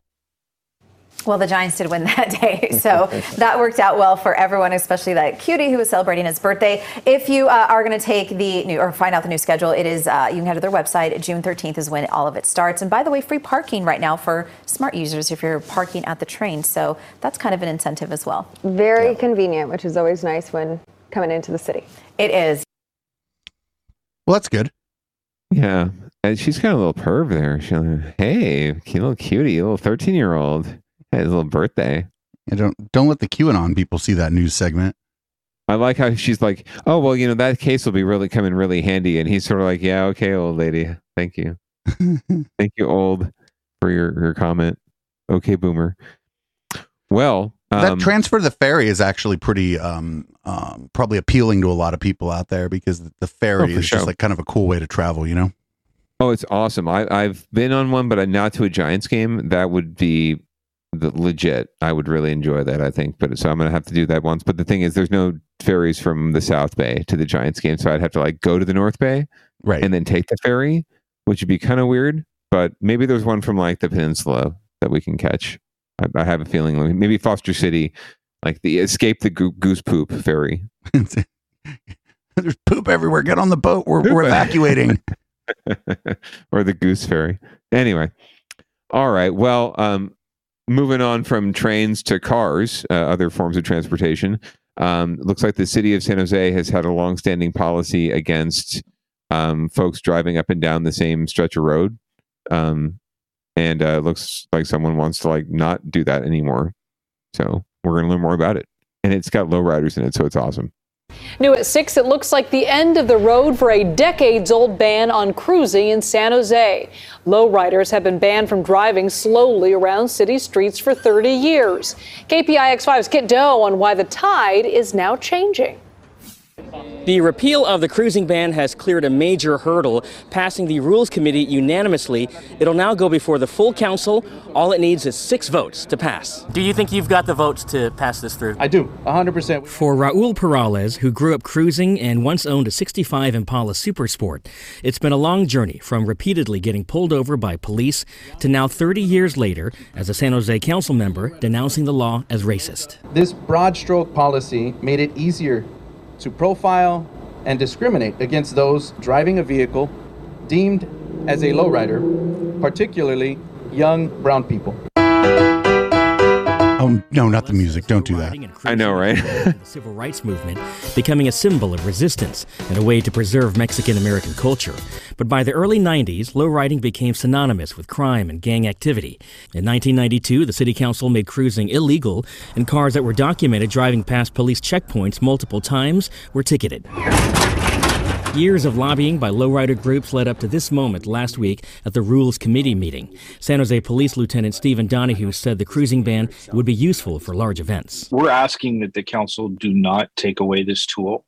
Well, the Giants did win that day, so that worked out well for everyone, especially that cutie who was celebrating his birthday. If you uh, are going to take the new or find out the new schedule, it is uh, you can head to their website. June 13th is when all of it starts. And by the way, free parking right now for smart users if you're parking at the train. So that's kind of an incentive as well. Very convenient, which is always nice when coming into the city. It is. Well, that's good. Yeah. And she's got a little perv there. She's like, hey, little cutie, little 13 year old. Had his little birthday. Yeah, don't don't let the QAnon people see that news segment. I like how she's like, oh, well, you know, that case will be really come in really handy. And he's sort of like, yeah, okay, old lady. Thank you. Thank you, old, for your, your comment. Okay, boomer. Well, that um, transfer to the ferry is actually pretty um, um, probably appealing to a lot of people out there because the ferry Oh, is sure. just like kind of a cool way to travel, you know? Oh, it's awesome. I, I've been on one, but uh, not to a Giants game. That would be the legit. I would really enjoy that, I think. But so I'm going to have to do that once. But the thing is, there's no ferries from the South Bay to the Giants game. So I'd have to like go to the North Bay right. and then take the ferry, which would be kind of weird. But maybe there's one from like the peninsula that we can catch. I, I have a feeling maybe Foster City, like the Escape the Goo- Goose Poop ferry. There's poop everywhere. Get on the boat. We're, we're evacuating. or the goose ferry. Anyway, all right. Well, um, moving on from trains to cars, uh, other forms of transportation. Um, looks like the city of San Jose has had a longstanding policy against um, folks driving up and down the same stretch of road, um, and uh, it looks like someone wants to like not do that anymore. So we're going to learn more about it, and it's got lowriders in it, so it's awesome. New at 6, it looks like the end of the road for a decades old ban on cruising in San Jose. Lowriders have been banned from driving slowly around city streets for 30 years. KPIX5's Kiet Do on why the tide is now changing. The repeal of the cruising ban has cleared a major hurdle, passing the Rules Committee unanimously. It'll now go before the full council. All it needs is six votes to pass. Do you think you've got the votes to pass this through? I do, 100%. For Raul Peralez, who grew up cruising and once owned a 65 Impala Supersport, it's been a long journey from repeatedly getting pulled over by police to now 30 years later as a San Jose council member denouncing the law as racist. This broad stroke policy made it easier to profile and discriminate against those driving a vehicle deemed as a lowrider, particularly young brown people. Oh, no, not the music. Don't do that. I know, right? the civil rights movement, becoming a symbol of resistance and a way to preserve Mexican American culture. But by the early 90s, lowriding became synonymous with crime and gang activity. In 1992, the city council made cruising illegal, and cars that were documented driving past police checkpoints multiple times were ticketed. Years of lobbying by lowrider groups led up to this moment last week at the Rules Committee meeting. San Jose Police Lieutenant Stephen Donahue said the cruising ban would be useful for large events. We're asking that the council do not take away this tool.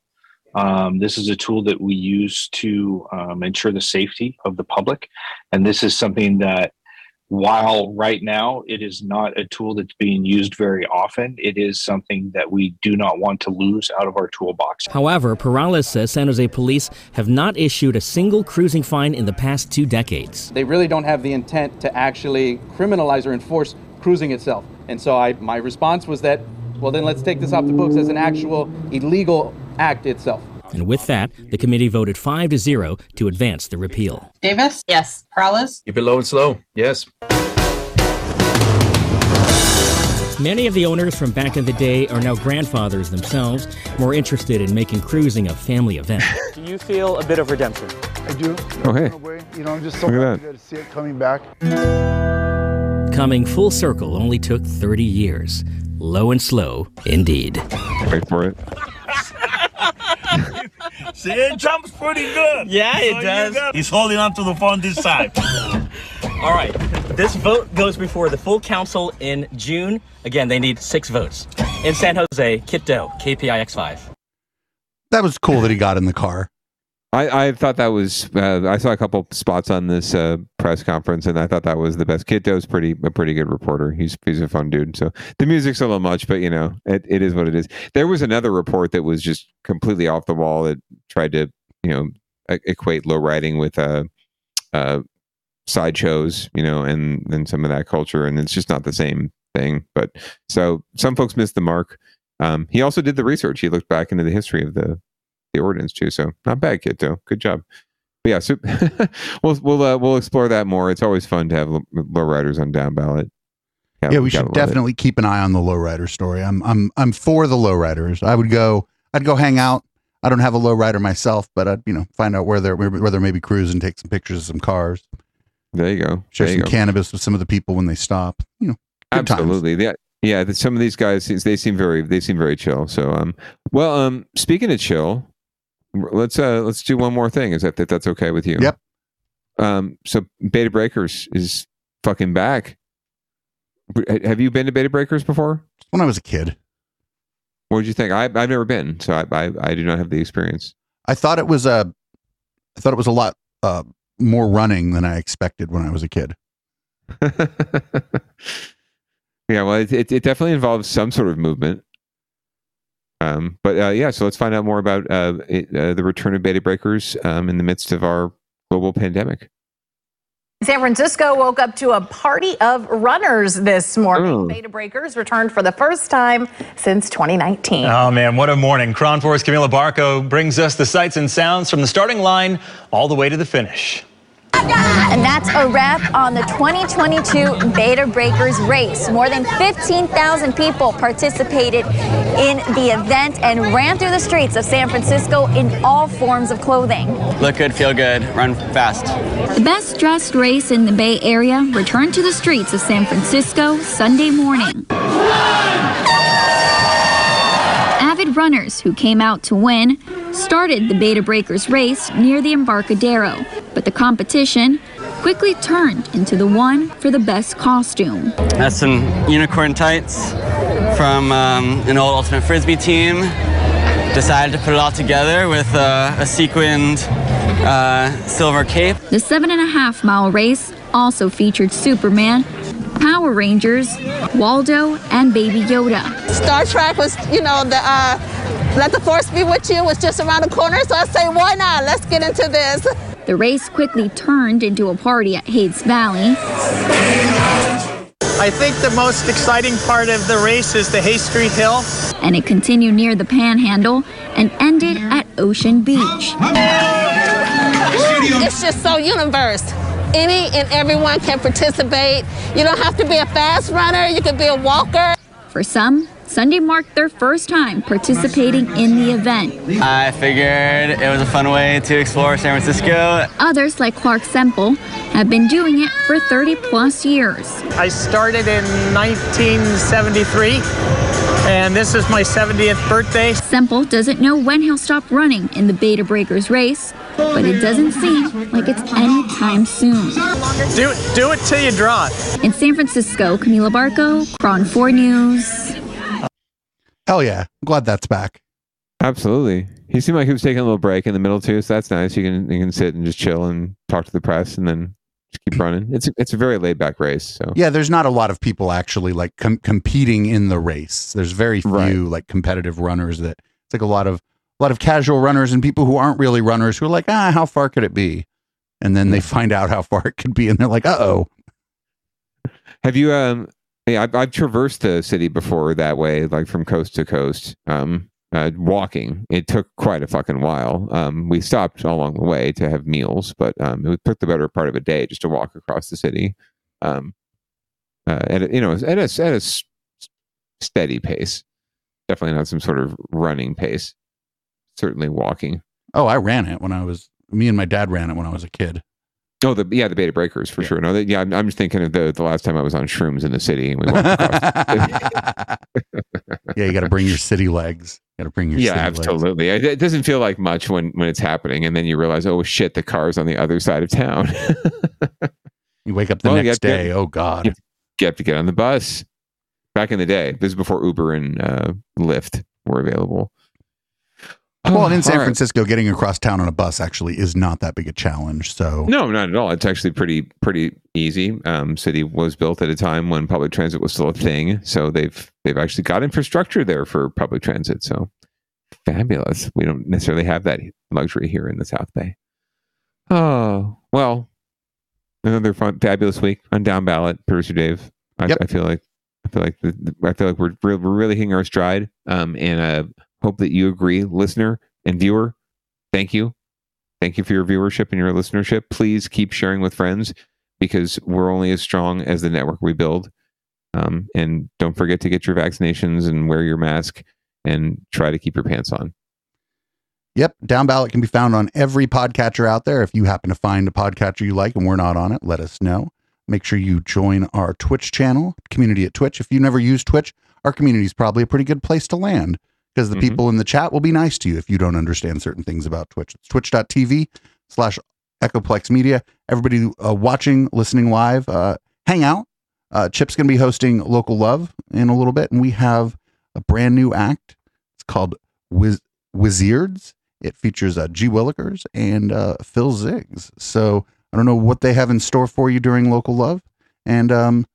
Um, this is a tool that we use to um, ensure the safety of the public. And this is something that, while right now it is not a tool that's being used very often, it is something that we do not want to lose out of our toolbox. However, Peralez says San Jose police have not issued a single cruising fine in the past two decades. They really don't have the intent to actually criminalize or enforce cruising itself. And so I, my response was that, well, then let's take this off the books as an actual illegal act itself. And with that, the committee voted 5 to 0 to advance the repeal. Davis? Yes. Peralez? Keep it low and slow. Yes. Many of the owners from back in the day are now grandfathers themselves, more interested in making cruising a family event. Do you feel a bit of redemption? I do. Oh, hey. You know, I'm just so Look at happy to see it coming back. Coming full circle only took 30 years. Low and slow, indeed. Wait for it. See, it jumps pretty good. Yeah, it So you does. got- He's holding on to the phone this side. All right. This vote goes before the full council in June. Again, they need six votes. In San Jose, Kiet Do, KPIX5. That was cool that he got in the car. I, I thought that was uh, I saw a couple spots on this uh, press conference and I thought that was the best. Kiet Do's pretty a pretty good reporter. He's he's a fun dude. So the music's a little much, but you know it, it is what it is. There was another report that was just completely off the wall that tried to you know equate low riding with uh, uh, sideshows, you know, and and some of that culture, and it's just not the same thing. But so some folks missed the mark. Um, he also did the research. He looked back into the history of the the ordinance too. So not bad, kid. Though good job. But yeah, so we'll we'll uh, we'll explore that more. It's always fun to have low, low riders on down ballot. Yeah, we should love it. definitely keep an eye on the lowrider story. I'm I'm I'm for the lowriders. I would go. I'd go hang out. I don't have a lowrider myself, but I'd you know find out where they're where they're maybe cruising, take some pictures of some cars, There you go. share There some go. cannabis with some of the people when they stop. You know, good times. Absolutely. Yeah. Yeah. Some of these guys, they seem very, they seem very chill. So, um, well, um, speaking of chill, let's, uh, let's do one more thing. Is that, if that's okay with you? Yep. Um, so Bay to Breakers is fucking back. Have you been to Bay to Breakers before? When I was a kid, What did you think? I, I've never been, so I, I, I do not have the experience. I thought it was a, I thought it was a lot uh, more running than I expected when I was a kid. Yeah, well, it, it, it definitely involves some sort of movement. Um, but uh, yeah, so let's find out more about uh, it, uh, the return of Bay to Breakers um, in the midst of our global pandemic. San Francisco woke up to a party of runners this morning. Bay to Breakers returned for the first time since 2019. Oh man, what a morning. KRON 4's Camila Barco brings us the sights and sounds from the starting line all the way to the finish. And that's a wrap on the 2022 Bay to Breakers race. More than 15,000 people participated in the event and ran through the streets of San Francisco in all forms of clothing. Look good, feel good, run fast. The best dressed race in the Bay Area returned to the streets of San Francisco Sunday morning. Avid runners who came out to win started the Bay to Breakers race near the Embarcadero, but the competition quickly turned into the one for the best costume. That's some unicorn tights from um, an old Ultimate Frisbee team. Decided to put it all together with uh, a sequined uh, silver cape. The seven and a half mile race also featured Superman, Power Rangers, Waldo, and Baby Yoda. Star Trek was, you know, the uh, let the force be with you was just around the corner. So I say, why not? Let's get into this. The race quickly turned into a party at Hayes Valley. I think the most exciting part of the race is the Hayes Street Hill. and it continued near the Panhandle and ended at Ocean Beach. It's just so universe. Any and everyone can participate. You don't have to be a fast runner. You could be a walker. For some, Sunday marked their first time participating in the event. I figured it was a fun way to explore San Francisco. Others, like Clark Semple, have been doing it for 30 plus years. I started in 1973, and this is my 70th birthday. Semple doesn't know when he'll stop running in the Bay to Breakers race, but it doesn't seem like it's anytime soon. Do, do it till you draw it. In San Francisco, Camila Barco, KRON 4 News. Hell yeah, I'm glad that's back. Absolutely. He seemed like he was taking a little break in the middle too, so that's nice. You can you can sit and just chill and talk to the press, and then just keep running. It's it's a very laid back race. So Yeah, there's not a lot of people actually like com- competing in the race. There's very few like competitive runners that it's like a lot of a lot of casual runners and people who aren't really runners who are like, ah, how far could it be? And then they find out how far it could be, and they're like, uh oh. Have you um yeah, I've, I've traversed the city before that way, like from coast to coast. Um uh, walking. It took quite a fucking while. Um, we stopped along the way to have meals, but um, it took the better part of a day just to walk across the city. Um, uh, at a, you know, at a, at a s- steady pace. Definitely not some sort of running pace. Certainly walking. Oh, I ran it when I was me and my dad ran it when I was a kid. Oh, the yeah, the Bay to Breakers for sure. No, yeah, I'm, I'm just thinking of the the last time I was on shrooms in the city and we walked across. Yeah, you got to bring your city legs. Got to bring your yeah, city legs. absolutely. It, doesn't feel like much when when it's happening, and then you realize, oh shit, the car's on the other side of town. You wake up the Well, next have day. Oh God. You you have to get on the bus. Back in the day, this is before Uber and uh, Lyft were available. Well, and in San All right. Francisco, getting across town on a bus actually is not that big a challenge. So No, not at all. It's actually pretty pretty easy. Um, city was built at a time when public transit was still a thing, so they've they've actually got infrastructure there for public transit. So fabulous. We don't necessarily have that luxury here in the South Bay. Oh well, another fun, fabulous week on down ballot. Producer Dave, I, I feel like I feel like the, the- I feel like we're we're really hitting our stride. Um, and I hope that you agree, listener and viewer. Thank you. Thank you for your viewership and your listenership. Please keep sharing with friends because we're only as strong as the network we build. Um, and don't forget to get your vaccinations and wear your mask and try to keep your pants on. Yep, Down Ballot can be found on every podcatcher out there. If you happen to find a podcatcher you like and we're not on it, let us know. Make sure you join our Twitch channel, community at Twitch. If you never use Twitch, our community is probably a pretty good place to land because the people in the chat will be nice to you if you don't understand certain things about Twitch. It's twitch.tv slash Echoplex Media. Everybody uh, watching, listening live, uh, hang out. Uh, Chip's going to be hosting Local Love in a little bit, and we have a brand new act. It's called Wiz- Wizards. It features uh, G. Willikers and uh, Phil Ziggs. So I don't know what they have in store for you during Local Love. And um,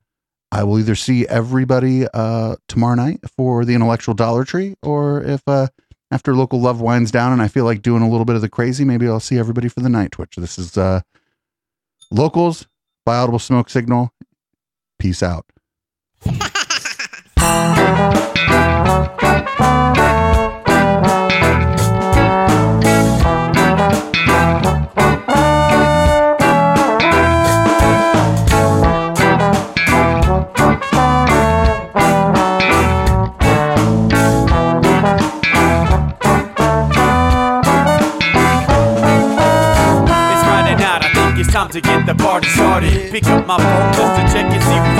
I will either see everybody uh, tomorrow night for the Intellectual Dollar Tree, or if uh, after Local Love winds down and I feel like doing a little bit of the crazy, maybe I'll see everybody for the night Twitch. This is uh, Locals by Audible Smoke Signal. Peace out. to get the party started. Pick up my phone just to check and see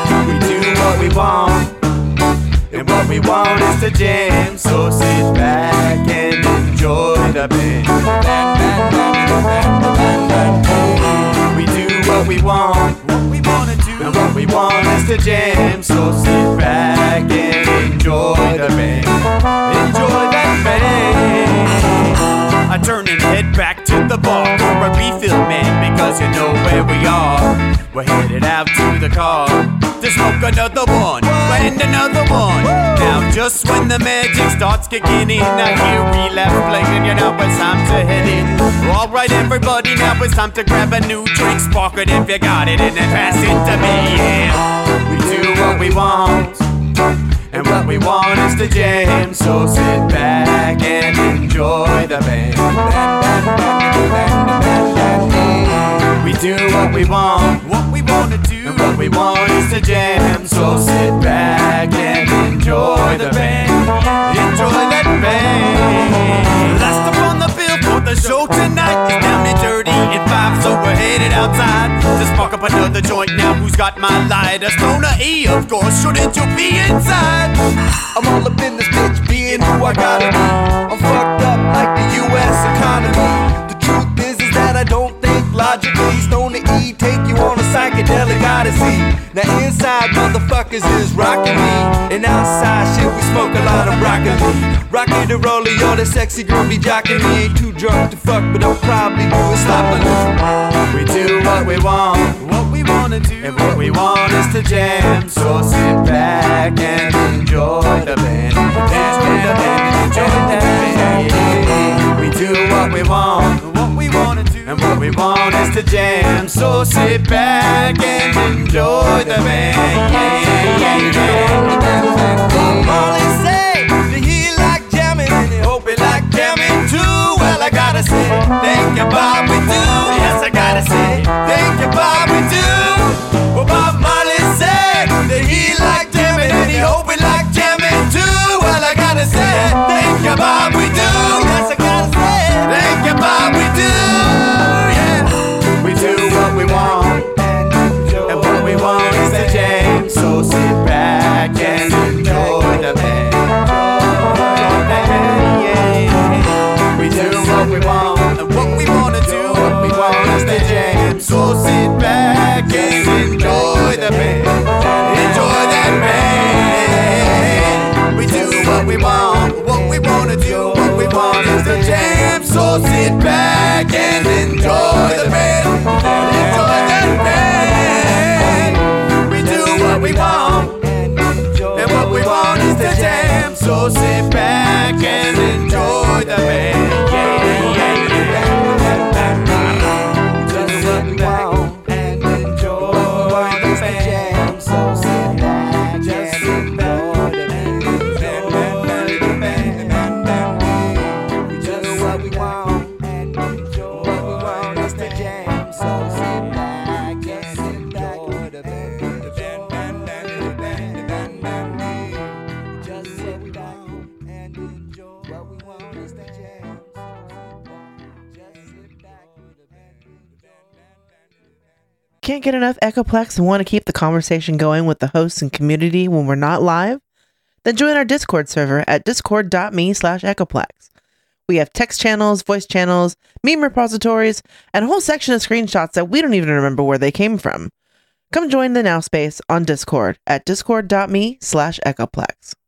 What we want, and what we want is to jam. So sit back and enjoy the band. We do what we want, what we wanna do, and what we want is to jam. So sit back and enjoy the band. Enjoy that band. I turn and head back to the bar for a refill, man, because you know where we are. We're headed out to the car to smoke another one and another one. Now, just when the magic starts kicking in, I hear left playing. You know it's time to head in. All right, everybody, now it's time to grab a new drink, spark it if you got it, and then pass it to me. Yeah, we do what we want. And what we want is to jam, so sit back and enjoy the band. We do what we want, what we wanna do, and what we want is to jam, so sit back and enjoy the band. Enjoy that band. Last up on the bill for the show tonight is down and dirty at five, so we're headed outside to spark up another joint. Now who's got my lighter? Stoner E, of course. Shouldn't you be inside? I'm all up in this bitch, being who I gotta be. I'm fucked up like the U.S. economy. The truth is, is that I don't logically. Stoner E take you on a psychedelic odyssey. Now inside motherfuckers is rocking me, and outside shit we smoke a lot of broccoli. Rocky the roller, yo, that sexy girl be jocking me. Ain't too drunk to fuck, but I'll probably do it sloppily. We do what we want, what we wanna do, and what we want is to jam. So sit back and enjoy the band, enjoy the band, and enjoy the band. We do what we want, and what we want is to jam. So sit back and enjoy the band. Yeah, yeah, yeah, Come on and say, that he like jamming and he hope he like jamming too. Well, I gotta say, thank you, Bob, we do. Yes, I gotta say, thank you, Bob, we do. Well, Bob Marley said that he like jamming and he hope we like jamming too. Well, I gotta say, thank you, Bob, we do. Yes, I gotta say, thank you, Bob, we do. So sit back and enjoy the band. Enjoy that band. We do what we want, what we wanna do, what we want is the jam. So sit back and enjoy the band. Enjoy that band. We do what we want, and what we want is the jam. So sit back and enjoy the band. Yeah. Can't get enough Echoplex and want to keep the conversation going with the hosts and community when we're not live? Then join our Discord server at discord.me slash Echoplex. We have text channels, voice channels, meme repositories, and a whole section of screenshots that we don't even remember where they came from. Come join the Now Space on Discord at discord.me slash Echoplex.